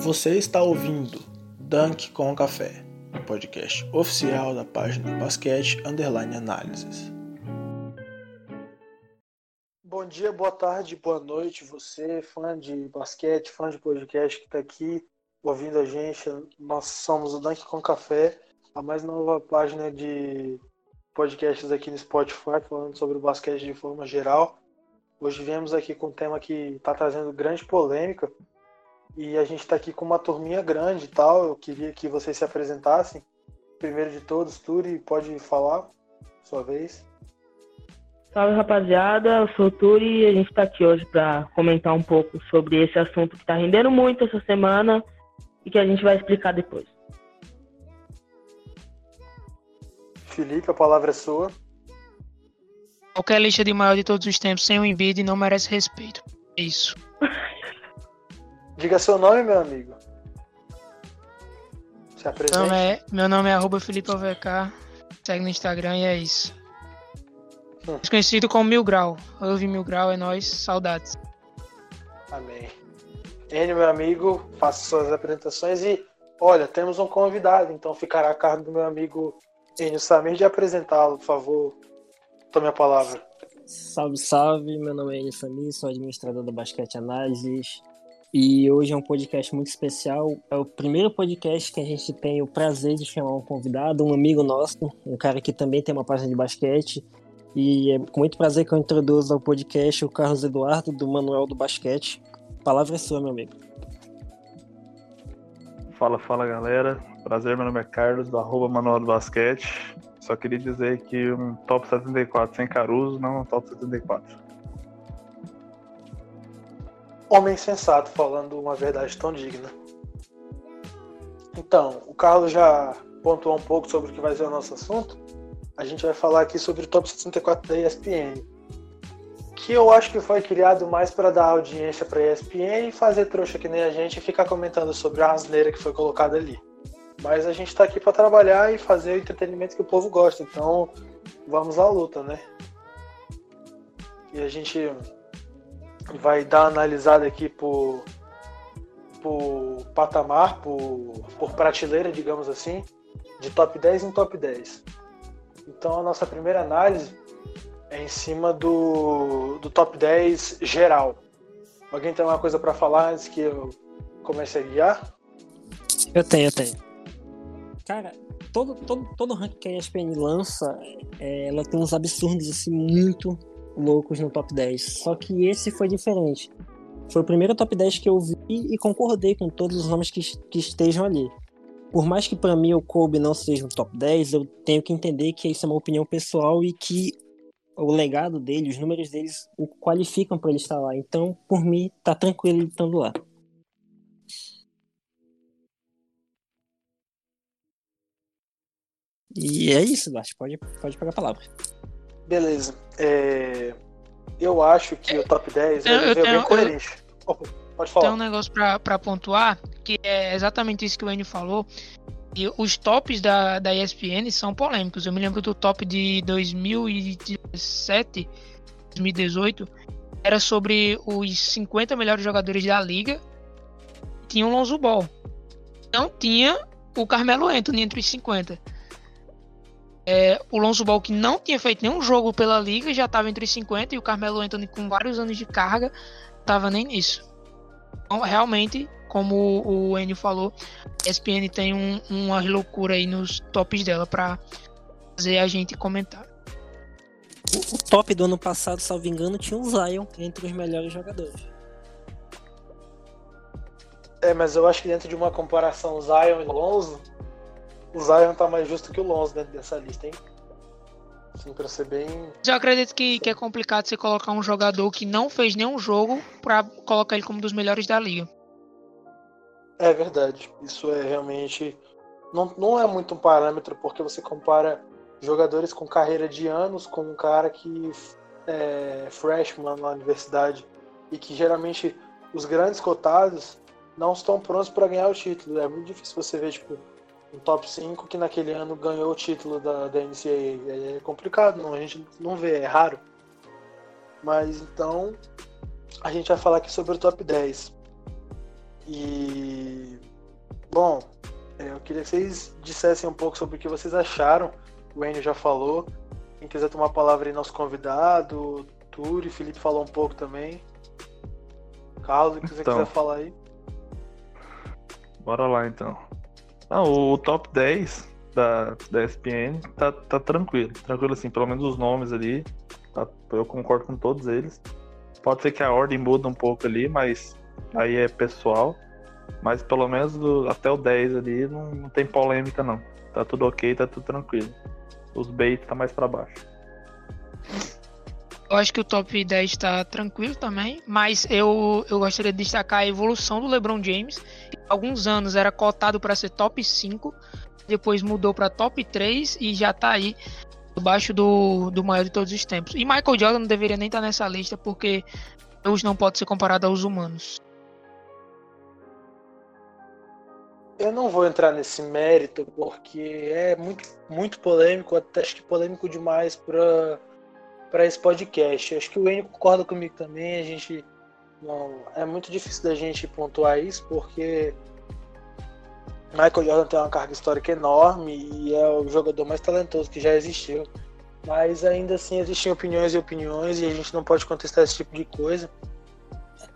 Você está ouvindo Dunk com Café, um podcast oficial da página Basquete Underline Análises. Bom dia, boa tarde, boa noite, você, fã de basquete, fã de podcast que está aqui ouvindo a gente. Nós somos o Dunk com Café, a mais nova página de podcasts aqui no Spotify, falando sobre o basquete de forma geral. Hoje viemos aqui com um tema que está trazendo grande polêmica e a gente está aqui com uma turminha grande e tal. Eu queria que vocês se apresentassem. Primeiro de todos, Turi, pode falar, sua vez. Salve rapaziada, eu sou o Turi e a gente está aqui hoje para comentar um pouco sobre esse assunto que está rendendo muito essa semana e que a gente vai explicar depois. Felipe, a palavra é sua. Qualquer lista de maior de todos os tempos sem o Embiid não merece respeito. É isso. Diga seu nome, meu amigo. Se apresente. Meu nome é, meu nome é arroba Felipe OVK. Segue no Instagram e é isso. Hum. Conhecido como Mil Grau. Ouve Mil Grau, é nós. Saudades. Amém. Enio, meu amigo, faça suas apresentações e olha, temos um convidado, então ficará a cargo do meu amigo Enio Samir de apresentá-lo, por favor. Tome a palavra. Salve, salve. Meu nome é Enio Samir, sou administrador da Basquete Análises. E hoje é um podcast muito especial. É o primeiro podcast que a gente tem o prazer de chamar um convidado, um amigo nosso, um cara que também tem uma página de basquete. E é com muito prazer que eu introduzo ao podcast o Carlos Eduardo, do Manual do Basquete. A palavra é sua, meu amigo. Fala, fala galera. Prazer, meu nome é Carlos, do arroba Manual do Basquete. Só queria dizer que um top 74 sem Caruso não é um top 74 homem sensato falando uma verdade tão digna. Então, o Carlos já pontuou um pouco sobre o que vai ser o nosso assunto. A gente vai falar aqui sobre o Top 64 da ESPN, que eu acho que foi criado mais para dar audiência para a ESPN e fazer trouxa que nem a gente e ficar comentando sobre a asneira que foi colocada ali. Mas a gente está aqui para trabalhar e fazer o entretenimento que o povo gosta, então vamos à luta, né? E a gente vai dar uma analisada aqui por, por patamar, por, por prateleira, digamos assim, de top 10 em top 10. Então a nossa primeira análise é em cima do, do top 10 geral. Alguém tem alguma coisa para falar antes que eu comece a guiar? Eu tenho, eu tenho. Cara, todo, todo, todo ranking que a ESPN lança, é, ela tem uns absurdos assim muito loucos no top 10. Só que esse foi diferente. Foi o primeiro top 10 que eu vi e concordei com todos os nomes que, que estejam ali. Por mais que para mim o Kobe não seja um top 10, eu tenho que entender que isso é uma opinião pessoal e que o legado dele, os números deles o qualificam para ele estar lá. Então, por mim, tá tranquilo ele estando lá. E é isso, Bart. Pode, pode pegar a palavra. Beleza. É... Eu acho que o top 10 eu, eu bem coerente. Eu... pode falar. Tem um negócio pra, pra pontuar, que é exatamente isso que o Enio falou. E os tops da, da ESPN são polêmicos. Eu me lembro do top de 2017, 2018, era sobre os 50 melhores jogadores da liga. Tinha o Lonzo Ball. Não tinha o Carmelo Anthony entre os 50. É, o Lonzo Ball, que não tinha feito nenhum jogo pela liga, já estava entre os 50 e o Carmelo Anthony, com vários anos de carga, estava nem nisso. Então, realmente, como o Enio falou, a ESPN tem um, uma loucura aí nos tops dela para fazer a gente comentar. O, o, top do ano passado, salvo engano, tinha o Zion entre os melhores jogadores. É, mas eu acho que dentro de uma comparação Zion e Lonzo, o Zion tá mais justo que o Lonzo dentro dessa lista, hein? Assim, pra ser bem. Eu acredito que, que é complicado você colocar um jogador que não fez nenhum jogo pra colocar ele como um dos melhores da liga. É verdade. Isso é realmente. Não, não é muito um parâmetro, porque você compara jogadores com carreira de anos com um cara que é freshman na universidade e que geralmente os grandes cotados não estão prontos para ganhar o título. É muito difícil você ver, tipo, um top 5 que naquele ano ganhou o título da, da NCAA. É complicado, não, a gente não vê, é raro. Mas então a gente vai falar aqui sobre o top 10. E Bom, é, eu queria que vocês dissessem um pouco sobre o que vocês acharam. O Enio já falou. Quem quiser tomar a palavra aí, nosso convidado, Turi, Felipe falou um pouco também. Carlos, o que você Então. quiser falar aí. Bora lá então. Ah, o top 10 da, da ESPN tá, tá tranquilo. Tranquilo assim, pelo menos os nomes ali. tá- eu concordo com todos eles. Pode ser que a ordem muda um pouco ali, mas aí é pessoal. Mas pelo menos do- até o 10 ali não, não tem polêmica não. Tá tudo ok, tá tudo tranquilo. Os baits tá mais pra baixo. Eu acho que o top 10 está tranquilo também, mas eu, eu gostaria de destacar a evolução do LeBron James. Alguns anos era cotado para ser top 5, depois mudou para top 3 e já tá aí debaixo do, do maior de todos os tempos. E Michael Jordan não deveria nem estar nessa lista porque Deus não pode ser comparado aos humanos. Eu não vou entrar nesse mérito porque é muito, muito polêmico, até acho que polêmico demais para para esse podcast. Acho que o Enio concorda comigo também. A gente não é muito difícil da gente pontuar isso porque Michael Jordan tem uma carga histórica enorme e é o jogador mais talentoso que já existiu. Mas ainda assim existem opiniões e opiniões e a gente não pode contestar esse tipo de coisa.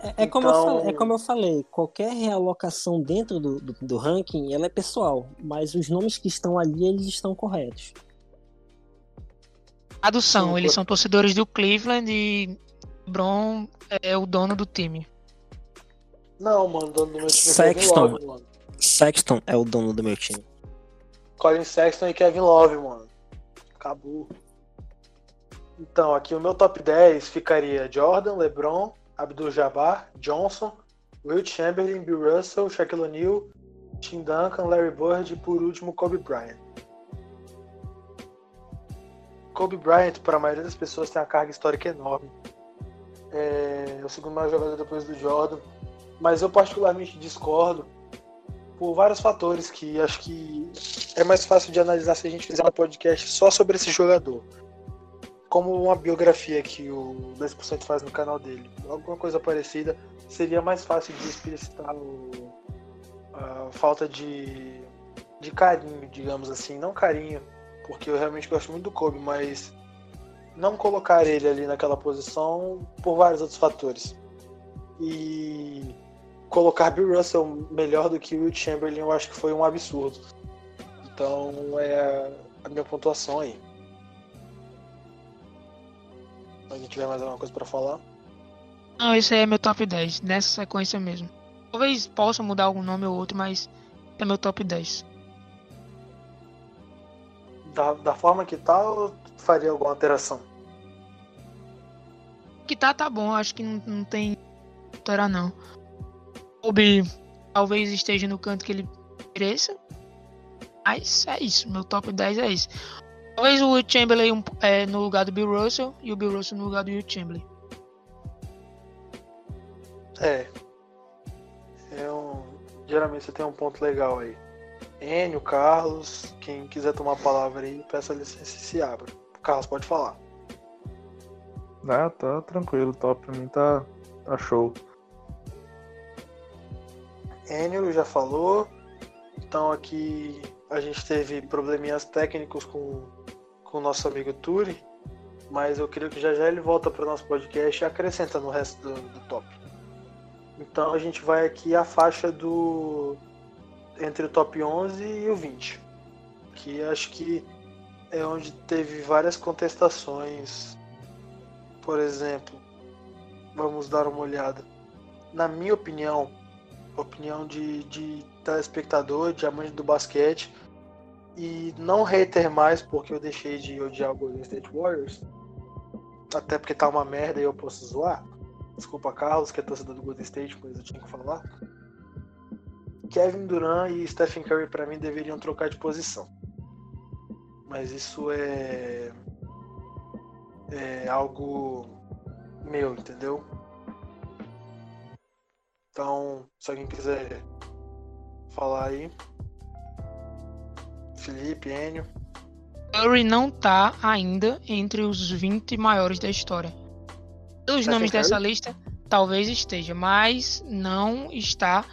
É, é como eu Então- falei, é como eu falei, qualquer realocação dentro do, do, do ranking, ela é pessoal, mas os nomes que estão ali, eles estão corretos. Tradução, Sim, eles são torcedores do Cleveland e LeBron é o dono do time. Não, mano, o dono do meu time é Kevin Sexton. Love, mano. Sexton é o dono do meu time. Colin Sexton e Kevin Love, mano. Acabou. Então, aqui o meu top 10 ficaria Jordan, LeBron, Abdul-Jabbar, Johnson, Will Chamberlain, Bill Russell, Shaquille O'Neal, Tim Duncan, Larry Bird e por último Kobe Bryant. Kobe Bryant, para a maioria das pessoas, tem uma carga histórica enorme. É o segundo maior jogador depois do Jordan. Mas eu particularmente discordo por vários fatores que acho que é mais fácil de analisar se a gente fizer um podcast só sobre esse jogador. Como uma biografia que o 10% faz no canal dele. Alguma coisa parecida seria mais fácil de explicitar o- a falta de, de carinho, digamos assim. Não carinho, porque eu realmente gosto muito do Kobe, mas não colocar ele ali naquela posição por vários outros fatores. E colocar Bill Russell melhor do que Will Chamberlain eu acho que foi um absurdo. Então é a minha pontuação aí. Alguém tiver mais alguma coisa pra falar. Não, esse aí é meu top 10, nessa sequência mesmo. Talvez possa mudar algum nome ou outro, mas é meu top 10. Da, da forma que tá, eu faria alguma alteração. Que tá, tá bom, acho que não, não tem alterar não. Kobe talvez esteja no canto que ele mereça. Mas é isso, meu top 10 é isso. Talvez o Will Chamberlain é, no lugar do Bill Russell e o Bill Russell no lugar do Will Chamberlain. É. É um... Geralmente você tem um ponto legal aí. Enio, Carlos, quem quiser tomar a palavra aí, peça licença e se abra. Carlos, pode falar. Ah, tá tranquilo, top pra mim tá, tá show. Enio já falou. Então aqui a gente teve probleminhas técnicos com, o nosso amigo Turi. Mas eu creio que já já ele volta para o nosso podcast e acrescenta no resto do, do top. Então a gente vai aqui a faixa do. Entre o top 11 e o 20. Que acho que é onde teve várias contestações. Por exemplo, vamos dar uma olhada. Na minha opinião, opinião de, de telespectador, de amante do basquete, e não hater mais porque eu deixei de odiar o Golden State Warriors, até porque tá uma merda e eu posso zoar. Desculpa, Carlos, que é torcedor do Golden State, mas eu tinha que falar. Kevin Durant e Stephen Curry, para mim, deveriam trocar de posição. Mas isso é. É algo meu, entendeu? Então, se alguém quiser falar aí. Felipe, Enio. Curry não tá ainda entre os 20 maiores da história. Os Stephen nomes dessa Curry? lista talvez esteja, mas não está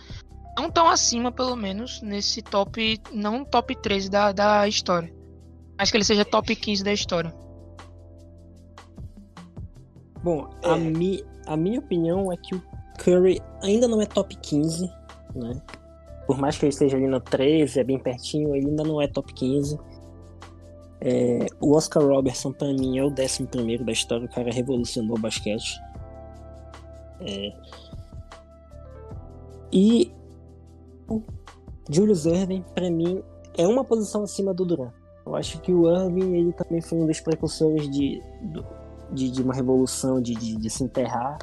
não tão acima, pelo menos, nesse top, não top 13 da, da história. Acho que ele seja top 15 da história. Bom, a, É. mi, a minha opinião é que o Curry ainda não é top 15, né? Por mais que ele esteja ali no 13, é bem pertinho, ele ainda não é top 15. É, o Oscar Robertson, pra mim, é o 11 da história, o cara revolucionou o basquete. É, e o Julius Irving, pra mim, é uma posição acima do Durant. Eu acho que o Irving, ele também foi um dos precursores de, de, de uma revolução, de, de, de se enterrar.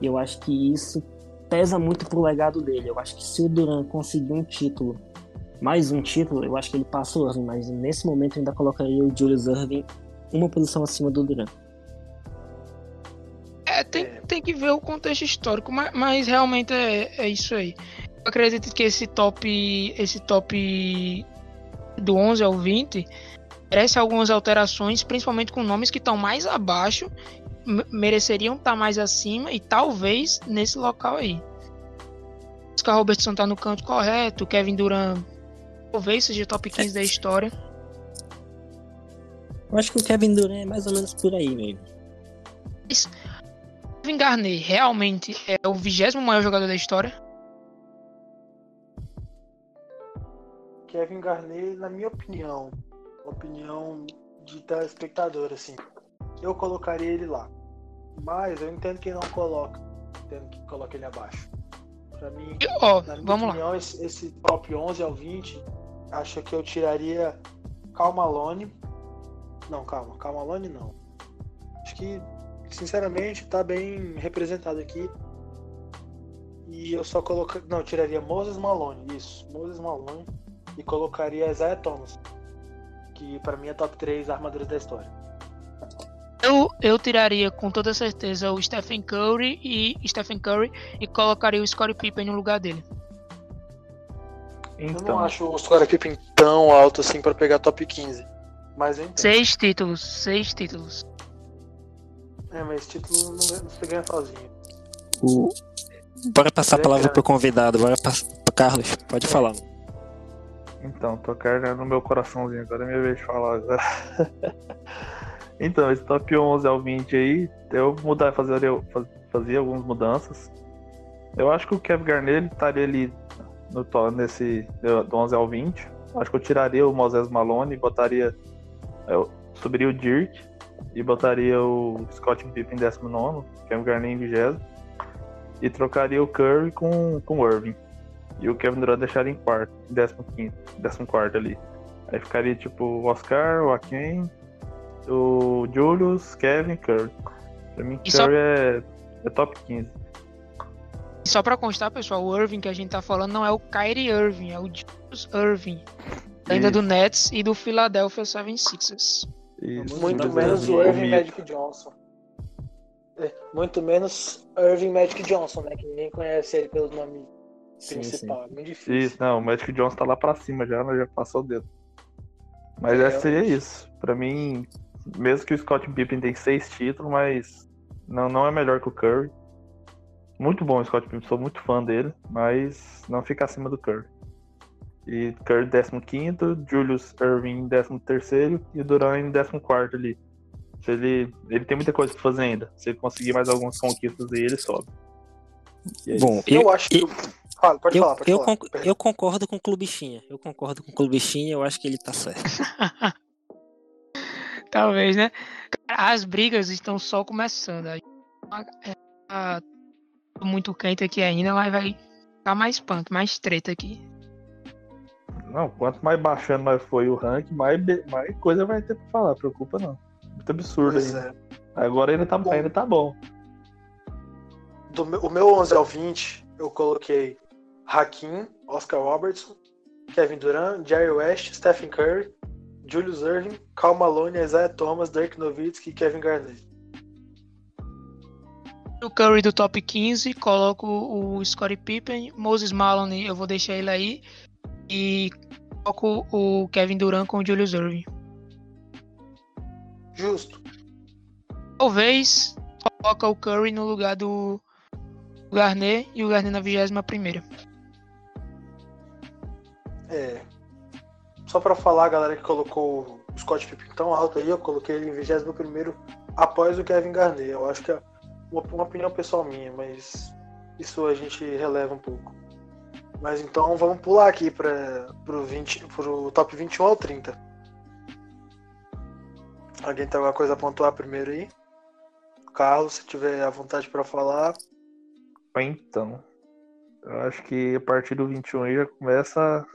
E eu acho que isso pesa muito pro legado dele. Eu acho que se o Durant conseguir um título, mais um título, eu acho que ele passa o Irving, mas nesse momento eu ainda colocaria o Julius Irving uma posição acima do Durant. É, tem, É. tem que ver o contexto histórico, mas, mas realmente é, é isso aí. Eu acredito que esse top, esse top do 11 ao 20 merece algumas alterações, principalmente com nomes que estão mais abaixo, me- mereceriam estar mais acima e talvez nesse local aí. Oscar Robertson tá no canto correto, Kevin Durant talvez seja top 15 da história. Eu acho que o Kevin Durant é mais ou menos por aí mesmo. Kevin Garnett realmente é o vigésimo maior jogador da história. Kevin Garnett, na minha opinião, opinião de telespectador, assim, eu colocaria ele lá. Mas eu entendo quem não coloca, entendo que coloca ele abaixo. Pra mim, ó, na minha opinião, esse, esse top 11 ao 20, acho que eu tiraria Cal Malone. Não, calma, Cal Malone não. Acho que, sinceramente, tá bem representado aqui. E eu só colocaria. Não, eu tiraria Moses Malone, isso, Moses Malone. E colocaria Isaiah Thomas, que pra mim é top 3 armaduras da história. Eu, eu tiraria com toda certeza o Stephen Curry e Stephen Curry e colocaria o Scottie Pippen no lugar dele. Eu não Então, acho o Scottie Pippen tão alto assim pra pegar top 15. Mas. Seis títulos, seis títulos. É, mas esse título não, se ganha sozinho. O... Bora passar a É, palavra pro convidado, bora passar pro Carlos, pode falar. Então, tocar no meu coraçãozinho, agora é minha vez de falar agora. então, esse top 11 ao 20 aí, eu mudar, fazer, faz- fazia algumas mudanças. Eu acho que o Kevin Garnett estaria ali no, nesse do 11 ao 20. Acho que eu tiraria o Moses Malone e botaria. Eu subiria o Dirk e botaria o Scott Pippen em 19, Kevin Garnett em 20 e trocaria o Curry com, com o Irving. E o Kevin Durant deixaria em quarto, em 15, 14 ali. Aí ficaria tipo o Oscar, o Aken, o Julius, Kevin, Curry. Pra mim, E só- Curry é, é top 15. E só pra constar, pessoal, o Irving que a gente tá falando não é o Kyrie Irving, é o Julius Irving. Ainda do Nets e do Philadelphia 76ers. isso, Muito isso, menos o Irving. Magic Johnson. É, muito menos Irving Magic Johnson, né? Que ninguém conhece ele pelo nome Sim, sim. principal. É muito difícil. Isso, não, o Magic Johnson tá lá pra cima já, mas já passou o dedo. Mas É, essa seria isso. Pra mim, mesmo que o Scott Pippen tem seis títulos, mas não, não é melhor que o Curry. Muito bom o Scott Pippen, sou muito fã dele, mas não fica acima do Curry. E Curry 15, Julius Irving 13 e em 14 ali. Se ele, ele tem muita coisa pra fazer ainda. Se ele conseguir mais algumas conquistas aí, ele sobe. E é. Bom, Eu, eu, acho que. eu, Fala, pode eu, falar, pode eu, falar. conc- eu concordo com o Clubichinha. Eu concordo com o Clubichinha, eu acho que ele tá certo. Talvez, né? As brigas estão só começando. A- é, tá muito quente aqui ainda, mas vai ficar mais punk, mais treta aqui. Não, quanto mais baixando mais foi o ranking, mais, mais coisa vai ter pra falar, preocupa não. Muito absurdo Pois aí. é. Agora ainda tá, Bom. ainda tá bom. Do meu, o meu 11 ao 20, eu coloquei Hakim, Oscar Robertson, Kevin Durant, Jerry West, Stephen Curry, Julius Irving, Cal Malone, Isaiah Thomas, Dirk Nowitzki e Kevin Garnett. O Curry do top 15, coloco o Scottie Pippen, Moses Malone, eu vou deixar ele aí. E coloco o Kevin Durant com o Julius Irving. Justo. Talvez coloca o Curry no lugar do Garnett e o Garnett na 21 primeira. É. Só pra falar, a galera que colocou o Scott Pippen tão alto aí, eu coloquei ele em 21 após o Kevin Garnett. Eu acho que é uma, uma opinião pessoal minha, mas isso a gente releva um pouco. Mas então vamos pular aqui para pro, 20, pro top 21 ao 30. Alguém tem alguma coisa a pontuar primeiro aí? Carlos, se tiver a vontade para falar. Então, eu acho que a partir do 21 já começa.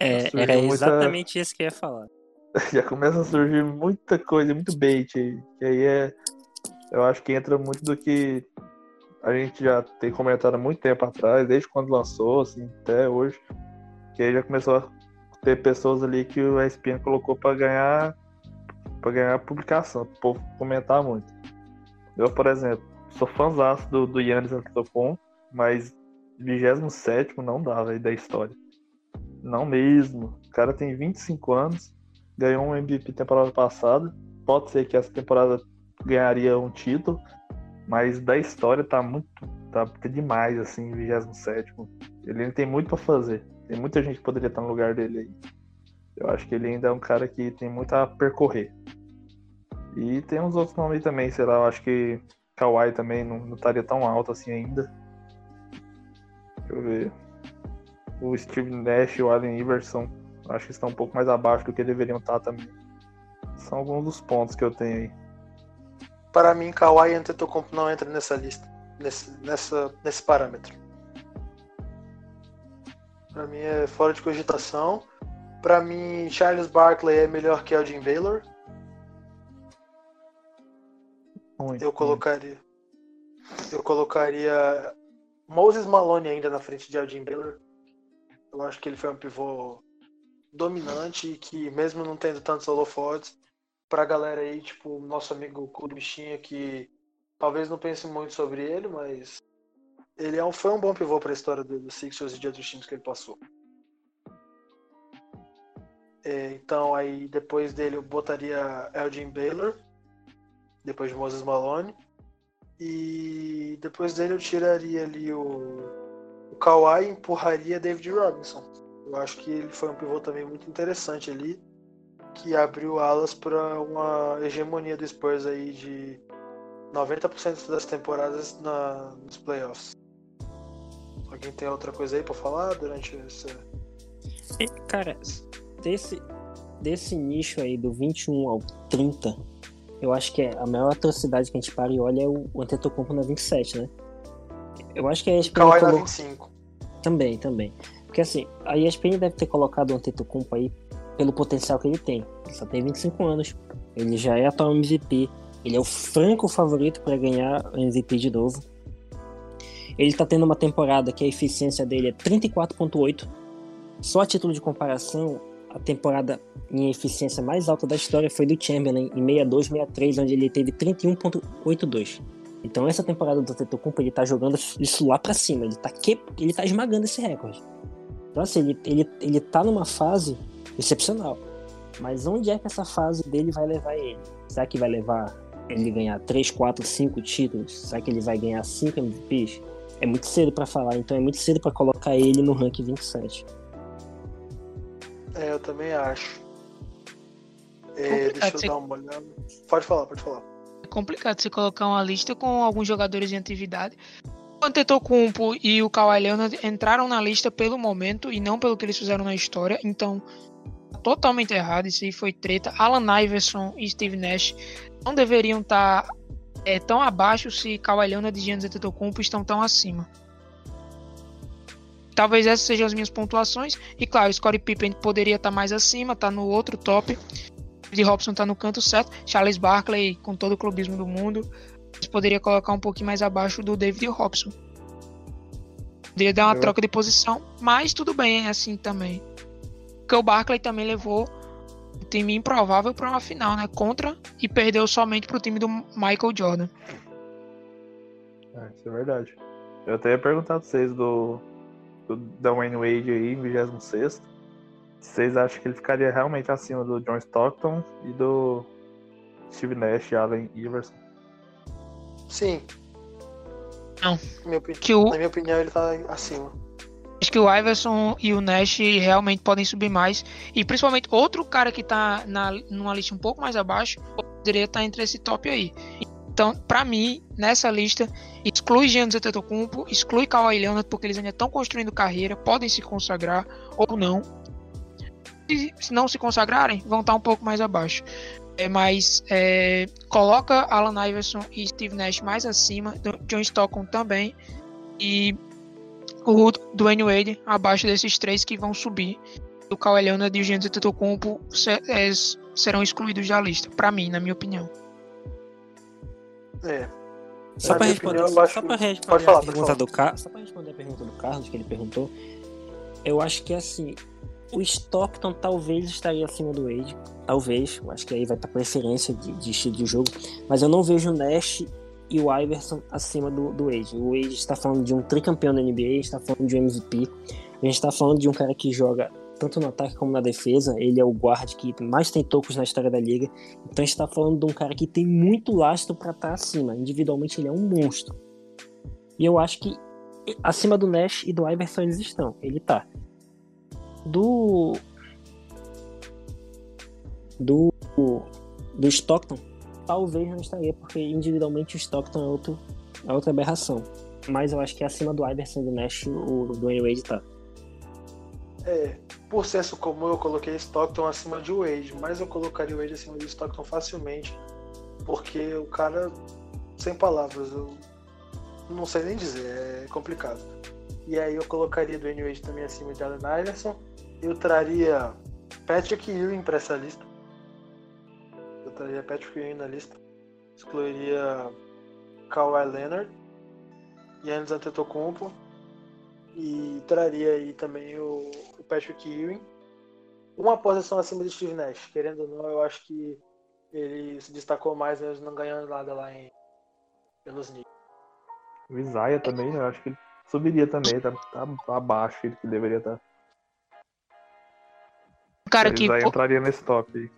É, era muita... exatamente isso que eu ia falar. já começa a surgir muita coisa, muito bait aí. E aí é. Eu acho que entra muito do que a gente já tem comentado há muito tempo atrás, desde quando lançou, assim, até hoje, que aí já começou a ter pessoas ali que o ESPN colocou para ganhar para ganhar publicação, o povo comentar muito. Eu, por exemplo, sou fãzão do, do Yannis Antetokounmpo, mas 27 não dá, velho, da história. Não mesmo. O cara tem 25 anos, ganhou um MVP temporada passada. Pode ser que essa temporada ganharia um título, mas da história tá muito. tá demais, assim, 27. Ele tem muito para fazer. Tem muita gente que poderia estar no lugar dele aí. Eu acho que ele ainda é um cara que tem muito a percorrer. E tem uns outros nomes também, sei lá, eu acho que Kawhi também não, não estaria tão alto assim ainda. Deixa eu ver. O Steve Nash e o Allen Iverson acho que estão um pouco mais abaixo do que deveriam estar também. São alguns dos pontos que eu tenho aí. Para mim, Kawhi Antetokounmpo não entra nessa lista, nesse, nessa, nesse parâmetro. Para mim é fora de cogitação. Para mim, Charles Barkley é melhor que Elgin Baylor. Muito, eu colocaria. Eu colocaria Moses Malone ainda na frente de Elgin Baylor. Eu acho que ele foi um pivô dominante e que, mesmo não tendo tantos holofotes, pra galera aí, tipo, nosso amigo Clubichinha, que talvez não pense muito sobre ele, mas ele é um, foi um bom pivô para a história do, do Sixers e de outros times que ele passou. É, então, aí depois dele eu botaria Elgin Baylor, depois de Moses Malone. E depois dele eu tiraria ali o, o Kawhi empurraria David Robinson. Eu acho que ele foi um pivô também muito interessante ali que abriu alas para uma hegemonia do Spurs aí de 90% das temporadas na, nos playoffs. Alguém tem outra coisa aí para falar durante essa. Cara, desse, desse nicho aí do 21 ao 30, eu acho que é a maior atrocidade que a gente para e olha é o Antetokounmpo na 27, né? Eu acho que a ESPN Kawhi colocou... na 25. Também, também. Porque assim, a ESPN deve ter colocado o Antetokounmpo aí pelo potencial que ele tem. Ele só tem 25 anos, ele já é atual MVP, ele é o franco favorito para ganhar o MVP de novo. Ele tá tendo uma temporada que a eficiência dele é 34.8. Só a título de comparação, a temporada em eficiência mais alta da história foi do Chamberlain em 62-63, onde ele teve 31.82. Então essa temporada do Antetokounmpo ele tá jogando isso lá para cima, ele tá que... ele tá esmagando esse recorde. Então assim, ele, ele, ele tá numa fase excepcional. Mas onde é que essa fase dele vai levar ele? Será que vai levar ele ganhar 3, 4, 5 títulos? Será que ele vai ganhar 5 MVPs? É muito cedo para falar, então é muito cedo para colocar ele no ranking 27. É, eu também acho. É, deixa eu dar uma olhada. Pode falar, pode falar. É complicado você colocar uma lista com alguns jogadores em atividade. O Antetokounmpo e o Kawhi Leonard entraram na lista pelo momento e não pelo que eles fizeram na história, então totalmente errado, isso aí foi treta. Alan Iverson e Steve Nash não deveriam estar tá, é, tão abaixo se Kawhi Leonard e Giannis Antetokounmpo estão tão acima. Talvez essas sejam as minhas pontuações. E claro, Scottie Pippen poderia estar tá mais acima, tá no outro top. De Robson tá no canto certo. Charles Barkley, com todo o clubismo do mundo, poderia colocar um pouquinho mais abaixo do David Robson. Poderia dar uma Eu... troca de posição, mas tudo bem, é assim também. Porque o Barkley também levou um time improvável para uma final, né? Contra e perdeu somente para o time do Michael Jordan. É, isso é verdade. Eu até ia perguntar pra vocês do, do da Wayne Wade aí, em 26. Vocês acham que ele ficaria realmente acima do John Stockton e do Steve Nash, Allen Iverson? Sim. Não. Minha, que o... Na minha opinião, ele tá acima. Acho que o Iverson e o Nash realmente podem subir mais. E principalmente outro cara que tá na, numa lista um pouco mais abaixo poderia estar entre esse top aí. Então, para mim, nessa lista, exclui Giannis Antetokounmpo, exclui Kawhi Leonard, porque eles ainda estão construindo carreira, podem se consagrar ou não. Se não se consagrarem, vão estar um pouco mais abaixo. É, mas é, coloca Alan Iverson e Steve Nash mais acima, John Stockton também, e o Dwayne Wade abaixo desses três que vão subir. O Kawhi Leonard e o Giannis Antetokounmpo é, serão excluídos da lista, para mim, na minha opinião. É. Só para responder, opinião, só, para responder falar, a pergunta do Carlos, só para responder a pergunta do Carlos que ele perguntou, eu acho que assim, o Stockton talvez estaria acima do Wade, talvez, acho que aí vai para preferência de, de, estilo de jogo, mas eu não vejo o Nash e o Iverson acima do, do Wade. O Wade está falando de um tricampeão da NBA, está falando de um MVP, a gente está falando de um cara que joga tanto no ataque como na defesa. Ele é o guard que mais tem tocos na história da liga. Então a gente tá falando de um cara que tem muito lastro para estar tá acima. Individualmente ele é um monstro. E eu acho que acima do Nash e do Iverson eles estão. Ele tá. Do. Do. Do Stockton, talvez não estaria, porque individualmente o Stockton é, outro, é outra aberração. Mas eu acho que acima do Iverson do Nash o Dwayne Wade tá. É, por senso comum eu coloquei Stockton acima de Wade, mas eu colocaria o Wade acima de Stockton facilmente, porque o cara, sem palavras, eu não sei nem dizer, é complicado. E aí eu colocaria do Wade também acima de Allen Iverson, eu traria Patrick Ewing para essa lista. Eu traria Patrick Ewing na lista. Excluiria Kawhi Leonard, Yannis Antetokounmpo e traria aí também o, o Patrick Ewing. Uma posição acima de Steve Nash, querendo ou não, eu acho que ele se destacou mais mesmo não ganhando nada lá em, pelos Knicks. O Isaiah também, eu acho que ele subiria também, tá, tá abaixo ele que deveria estar. Tá. Cara que entraria nesse top.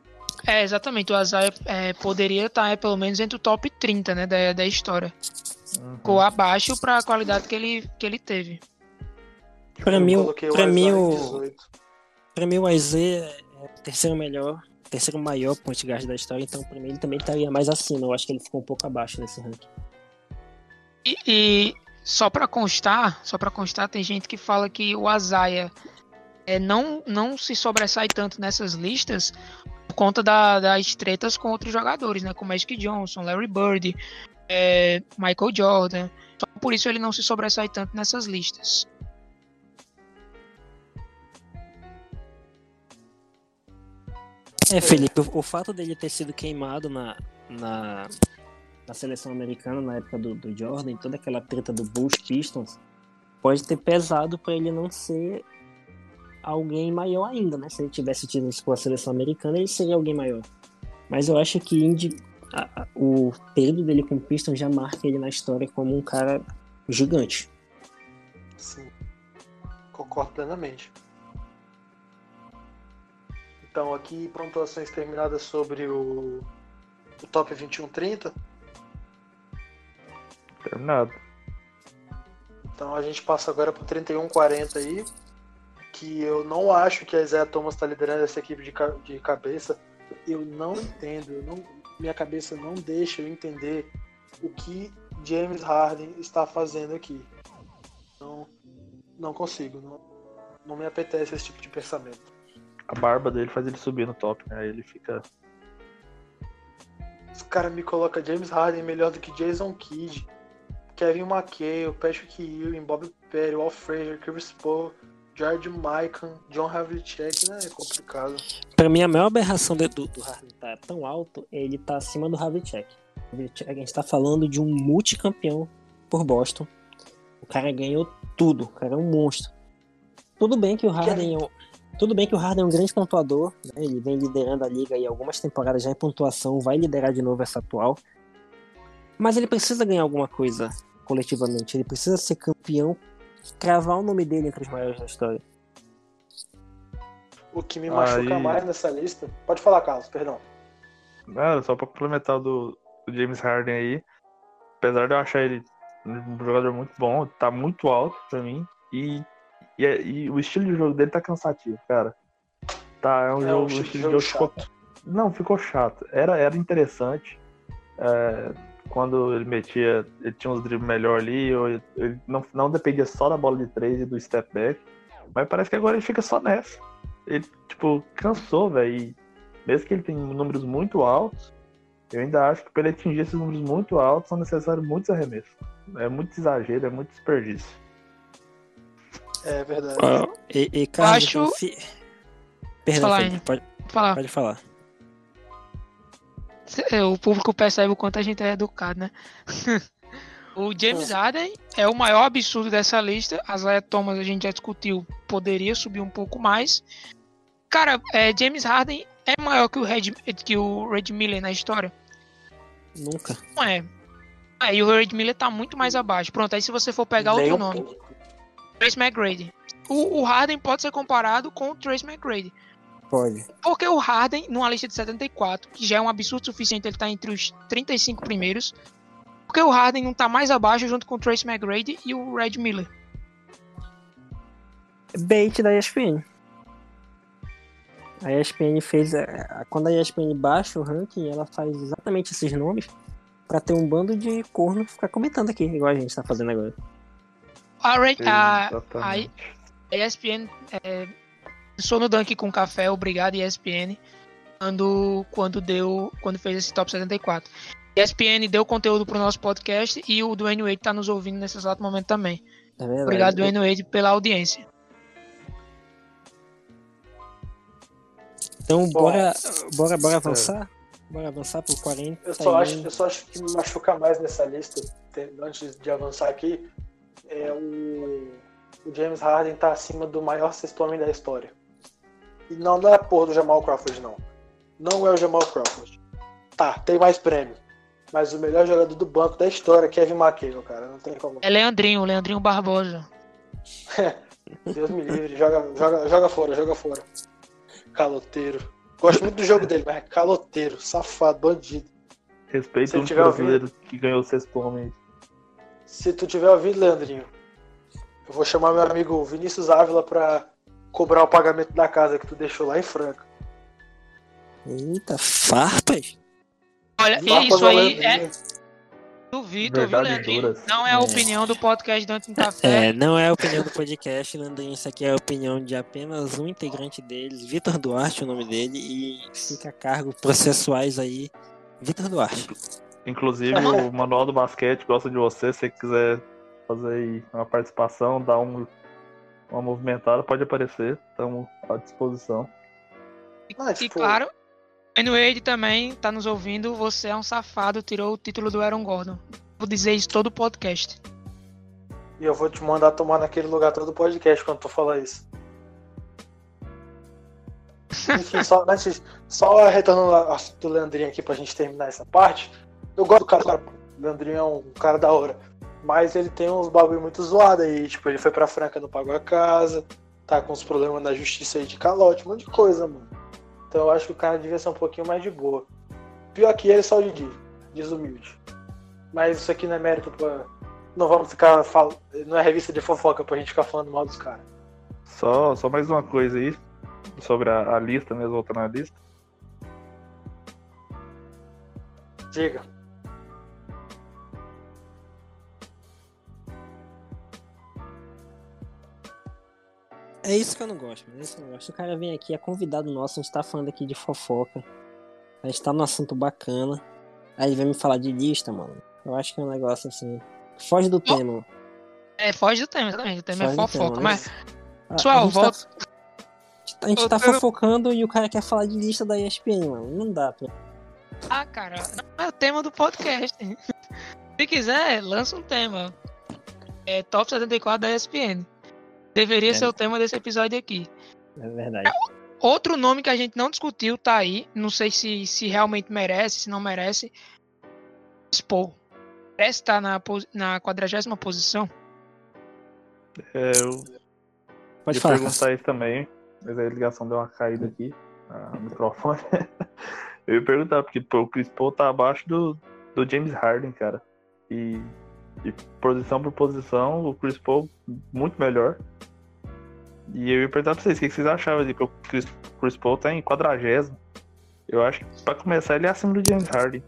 É, exatamente. O Isaiah é, poderia estar tá, é, pelo menos entre o top 30 né, da, da história. Uhum. Ficou abaixo para a qualidade que ele, que ele teve. Pra mim, pra mim, o, pra mim, o AZ é o terceiro melhor, terceiro maior point guard da história, então pra mim ele também estaria mais acima. Eu acho que ele ficou um pouco abaixo nesse ranking. E, e só para constar, só para constar, tem gente que fala que o Azaia é, não, não se sobressai tanto nessas listas por conta da, das tretas com outros jogadores, né? Como Magic Johnson, Larry Bird, é, Michael Jordan. Então, por isso ele não se sobressai tanto nessas listas. É, Felipe, o, o, fato dele ter sido queimado na, na, na seleção americana na época do, do, Jordan, toda aquela treta do Bulls Pistons, pode ter pesado para ele não ser alguém maior ainda, né? Se ele tivesse tido isso com a seleção americana, ele seria alguém maior. Mas eu acho que Indy, a, a, o período dele com o Pistons já marca ele na história como um cara gigante. Sim, concordo plenamente. Então, aqui pontuações terminadas sobre o, o top 21-30. Terminado. Então a gente passa agora para 31-40 aí. Que eu não acho que a Isaiah Thomas está liderando essa equipe de, de cabeça. Eu não entendo. Eu não, minha cabeça não deixa eu entender o que James Harden está fazendo aqui. Não, não consigo. Não, não me apetece esse tipo de pensamento a barba dele faz ele subir no top, né? Aí ele fica. Os caras me colocam James Harden melhor do que Jason Kidd, Kevin McHale, Patrick Ewing, Bob Perry, Walt Frazier, Chris Paul, George Mikan, John Havlicek, né? É complicado. Pra mim, a maior aberração do, do Harden tá tão alto, ele tá acima do Havlicek. A gente tá falando de um multicampeão por Boston. O cara ganhou tudo, o cara é um monstro. Tudo bem que o Harden é, tudo bem que o Harden é um grande pontuador, né? ele vem liderando a liga e algumas temporadas já em pontuação, vai liderar de novo essa atual. Mas ele precisa ganhar alguma coisa coletivamente, ele precisa ser campeão, cravar o nome dele entre os maiores da história. O que me machuca Aí... mais nessa lista. Pode falar, Carlos, perdão. Não, só pra complementar do, do James Harden aí. Apesar de eu achar ele um jogador muito bom, tá muito alto pra mim. E E, e o estilo de jogo dele tá cansativo, cara. Tá, é um É jogo, um o estilo de estilo de jogo jogo ficou Não, ficou chato. Era, era interessante. É, quando ele metia, ele tinha uns dribles melhor ali, ou ele, não, não dependia só da bola de três e do step back. Mas parece que agora ele fica só nessa. Ele, tipo, cansou, velho. e Mesmo que ele tenha números muito altos, eu ainda acho que para ele atingir esses números muito altos são necessários muitos arremessos. É muito exagero, é muito desperdício. É verdade. Ó, e, e Carlos, acho- Perdão, Falar, Felipe, hein? pode, Vou falar. pode falar. É, O público percebe o quanto a gente é educado, né? o James Harden é o maior absurdo dessa lista. A Zaya Thomas a gente já discutiu, poderia subir um pouco mais. Cara, é, James Harden é maior que o Red, que o Red Miller na história? Nunca. Não é. É, e o Red Miller tá muito mais abaixo. Pronto, aí se você for pegar outro nome. Trace McGrady. O, o Harden pode ser comparado com o Trace McGrady. Pode. Porque o Harden, numa lista de 74, que já é um absurdo suficiente ele estar entre os 35 primeiros, porque o Harden não tá mais abaixo junto com o Trace McGrady e o Red Miller. Bait da ESPN. A ESPN fez. é, Quando a ESPN baixa o ranking, ela faz exatamente esses nomes pra ter um bando de corno ficar comentando aqui, igual a gente tá fazendo agora. A, a, a. ESPN é, sou no Dunk com café, obrigado ESPN, quando, quando deu, quando fez esse top 74. ESPN deu conteúdo pro nosso podcast e o Dwayne Wade tá nos ouvindo nesse exato momento também. É verdade. Obrigado, Dwayne Wade, pela audiência. Então, Bom, bora, bora, bora avançar? Bora avançar pro 40. Eu só, acho, eu só acho que me machuca mais nessa lista, te- antes de avançar aqui, é o, o James Harden tá acima do maior sexto homem da história. E não, não é a porra do Jamal Crawford, não. Não é o Jamal Crawford. Tá, tem mais prêmio. Mas o melhor jogador do banco da história, Kevin McHale, cara. Não tem como. É Leandrinho, Leandrinho Barbosa. Deus me livre. Joga, joga, joga fora, joga fora. Caloteiro. Gosto muito do jogo dele, mas é caloteiro, safado, bandido. Respeito Se o brasileiro que ganhou o sexto homem. Se tu tiver ouvido, Leandrinho, eu vou chamar meu amigo Vinícius Ávila pra cobrar o pagamento da casa que tu deixou lá em Franca. Eita, farpas? Olha, e isso aí Leandrinho. é duvido, viu, Verdades Leandrinho? duras. Não é a É. opinião do podcast Dante com Café. É, não é a opinião do podcast, Landrinho. Isso aqui é a opinião de apenas um integrante deles, Vitor Duarte, o nome dele, e fica a cargo processuais aí, Vitor Duarte. Inclusive, o Manual do Basquete gosta de você. Se você quiser fazer aí uma participação, dar um, uma movimentada, pode aparecer. Estamos à disposição. Ah, E tipo, claro, Dwayne Wade também tá nos ouvindo. Você é um safado, tirou o título do Aaron Gordon. Vou dizer isso todo o podcast. E eu vou te mandar tomar naquele lugar todo o podcast quando tu falar isso. Enfim, só, antes, só retornando ao assunto do Leandrinho aqui pra gente terminar essa parte. Eu gosto do cara, cara. O Leandrinho é um cara da hora. Mas ele tem uns bagulho muito zoado aí. Tipo, ele foi pra Franca, não pagou a casa. Tá com uns problemas na justiça aí de calote, um monte de coisa, mano. Então eu acho que o cara devia ser um pouquinho mais de boa. Pior que ele, só o Didi. Desumilde. Mas isso aqui não é mérito pra. Não vamos ficar falando. Não é revista de fofoca pra gente ficar falando mal dos caras. Só, só mais uma coisa aí sobre a, a lista, mesmo voltando à lista. Diga. É isso que eu não gosto, mano. É isso que eu não gosto. O cara vem aqui, é convidado nosso, a gente tá falando aqui de fofoca. A gente tá num assunto bacana. Aí ele vem me falar de lista, mano. Eu acho que é um negócio assim. Foge do tema. É, foge do tema, exatamente. O tema é Foge do fofoca. tema, Mas, A- pessoal, gente volta. Tá, a gente tá Voltando- fofocando e o cara quer falar de lista da ESPN, mano. Não dá pra. ah, cara, não é o tema do podcast. Se quiser, lança um tema. É Top 74 da ESPN. Deveria É. ser o tema desse episódio aqui. É verdade. Outro nome que a gente não discutiu tá aí. Não sei se, se realmente merece, se não merece. Expo. Merece estar na, pos- na 40 posição. É, eu Pode ia falar. perguntar isso também, mas a ligação deu uma caída aqui ah, no microfone. eu ia perguntar, porque pô, o Chris Paul tá abaixo do, do James Harden, cara. E, e posição por posição, o Chris Paul muito melhor. E eu ia perguntar pra vocês, o que vocês achavam de que o Chris, Chris Paul tá em 40 Eu acho que pra começar ele é acima do James Harden.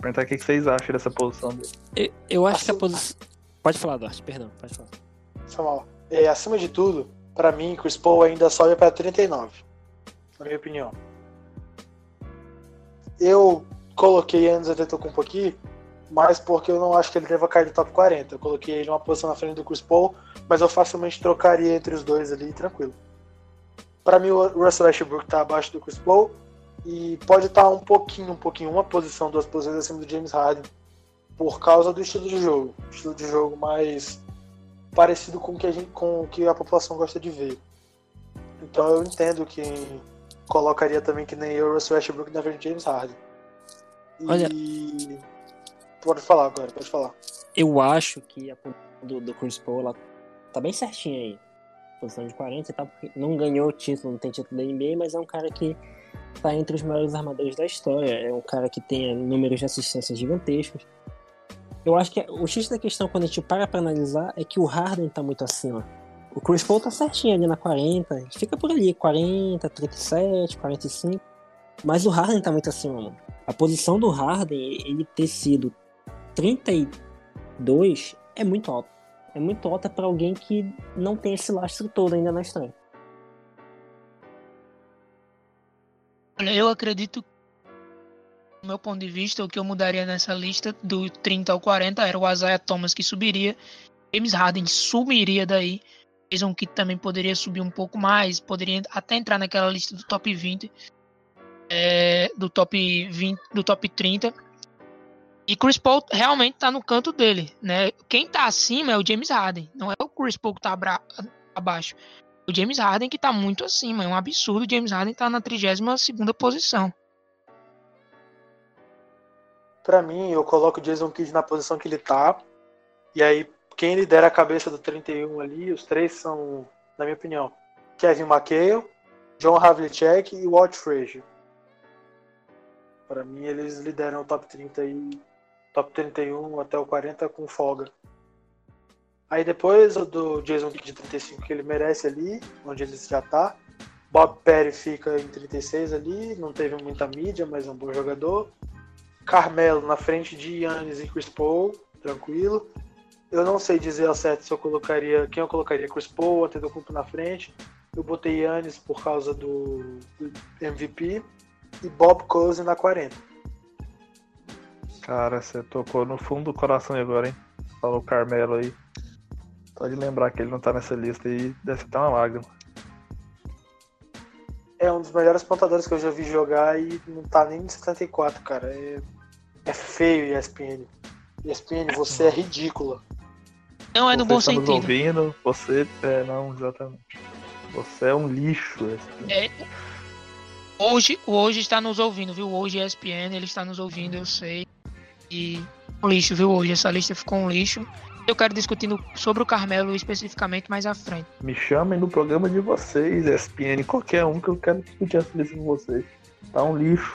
Perguntar o que vocês acham dessa posição dele. Eu, eu acho que a posição. Pode falar, Duarte, perdão, pode falar. Mal. É, acima de tudo, pra mim, Chris Paul ainda sobe pra 39. Na minha opinião. Eu coloquei antes Antetokounmpo aqui, mas porque eu não acho que ele deva cair do top 40. Eu coloquei ele uma posição na frente do Chris Paul, mas eu facilmente trocaria entre os dois ali, tranquilo. Para mim, o Russell Westbrook tá abaixo do Chris Paul e pode estar tá um pouquinho, um pouquinho, uma posição, duas posições acima do James Harden, por causa do estilo de jogo. Estilo de jogo mais parecido com o que a, gente, com que a população gosta de ver. Então eu entendo que colocaria também que nem eu, Russell Westbrook na frente de James Harden. E... Olha. Pode falar agora, pode falar. Eu acho que a do, do Chris Paul ela tá bem certinha aí. Posição de 40 e tal, porque não ganhou título, não tem título da NBA, mas é um cara que tá entre os maiores armadores da história. É um cara que tem números de assistências gigantescos. Eu acho que o X da questão, quando a gente para pra analisar, é que o Harden tá muito acima. O Chris Paul tá certinho ali na 40, fica por ali, 40, 37, 45. Mas o Harden tá muito acima, mano. A posição do Harden, ele ter sido 32 é muito alta. É muito alta para alguém que não tem esse lastro todo ainda na. Olha, eu acredito, do meu ponto de vista, o que eu mudaria nessa lista do 30 ao 40 era o Isaiah Thomas que subiria, James Harden sumiria daí, Jason Kidd também poderia subir um pouco mais, poderia até entrar naquela lista do top 20, é, do top 20, do top 30 e Chris Paul realmente tá no canto dele, né? Quem tá acima é o James Harden, não é o Chris Paul que tá abaixo. O James Harden que tá muito acima, é um absurdo o James Harden tá na 32 segunda posição. Para mim, eu coloco o Jason Kidd na posição que ele tá. E aí, quem lidera a cabeça do 31 ali, os três são, na minha opinião, Kevin McHale, John Havlicek e Walt Frazier. Para mim, eles lideram o top 30 aí top 31 até o 40 com folga. Aí depois o do Jason Kidd de 35 que ele merece ali, onde ele já tá. Bob Perry fica em 36 ali, não teve muita mídia, mas é um bom jogador. Carmelo na frente de Yannis e Chris Paul, tranquilo. Eu não sei dizer ao certo se eu colocaria quem eu colocaria Chris Paul, Antetokounmpo na frente. Eu botei Yannis por causa do, do MVP e Bob Cousy na 40. Cara, você tocou no fundo do coração agora, hein? Falou o Carmelo aí. Pode lembrar que ele não tá nessa lista aí, deve estar uma lágrima. É um dos melhores pontadores que eu já vi jogar e não tá nem em 74, cara. É, é feio, ESPN. ESPN, você é ridícula. Não é no você bom está sentido. ouvindo, você. É, não, exatamente. Você é um lixo, ESPN. É, hoje, o hoje está nos ouvindo, viu? Hoje ESPN, ele está nos ouvindo, eu sei e um lixo, viu? Hoje essa lista ficou um lixo. Eu quero discutir sobre o Carmelo especificamente mais à frente. Me chamem no programa de vocês, ESPN, qualquer um que eu quero discutir essa lista com vocês. Tá um lixo.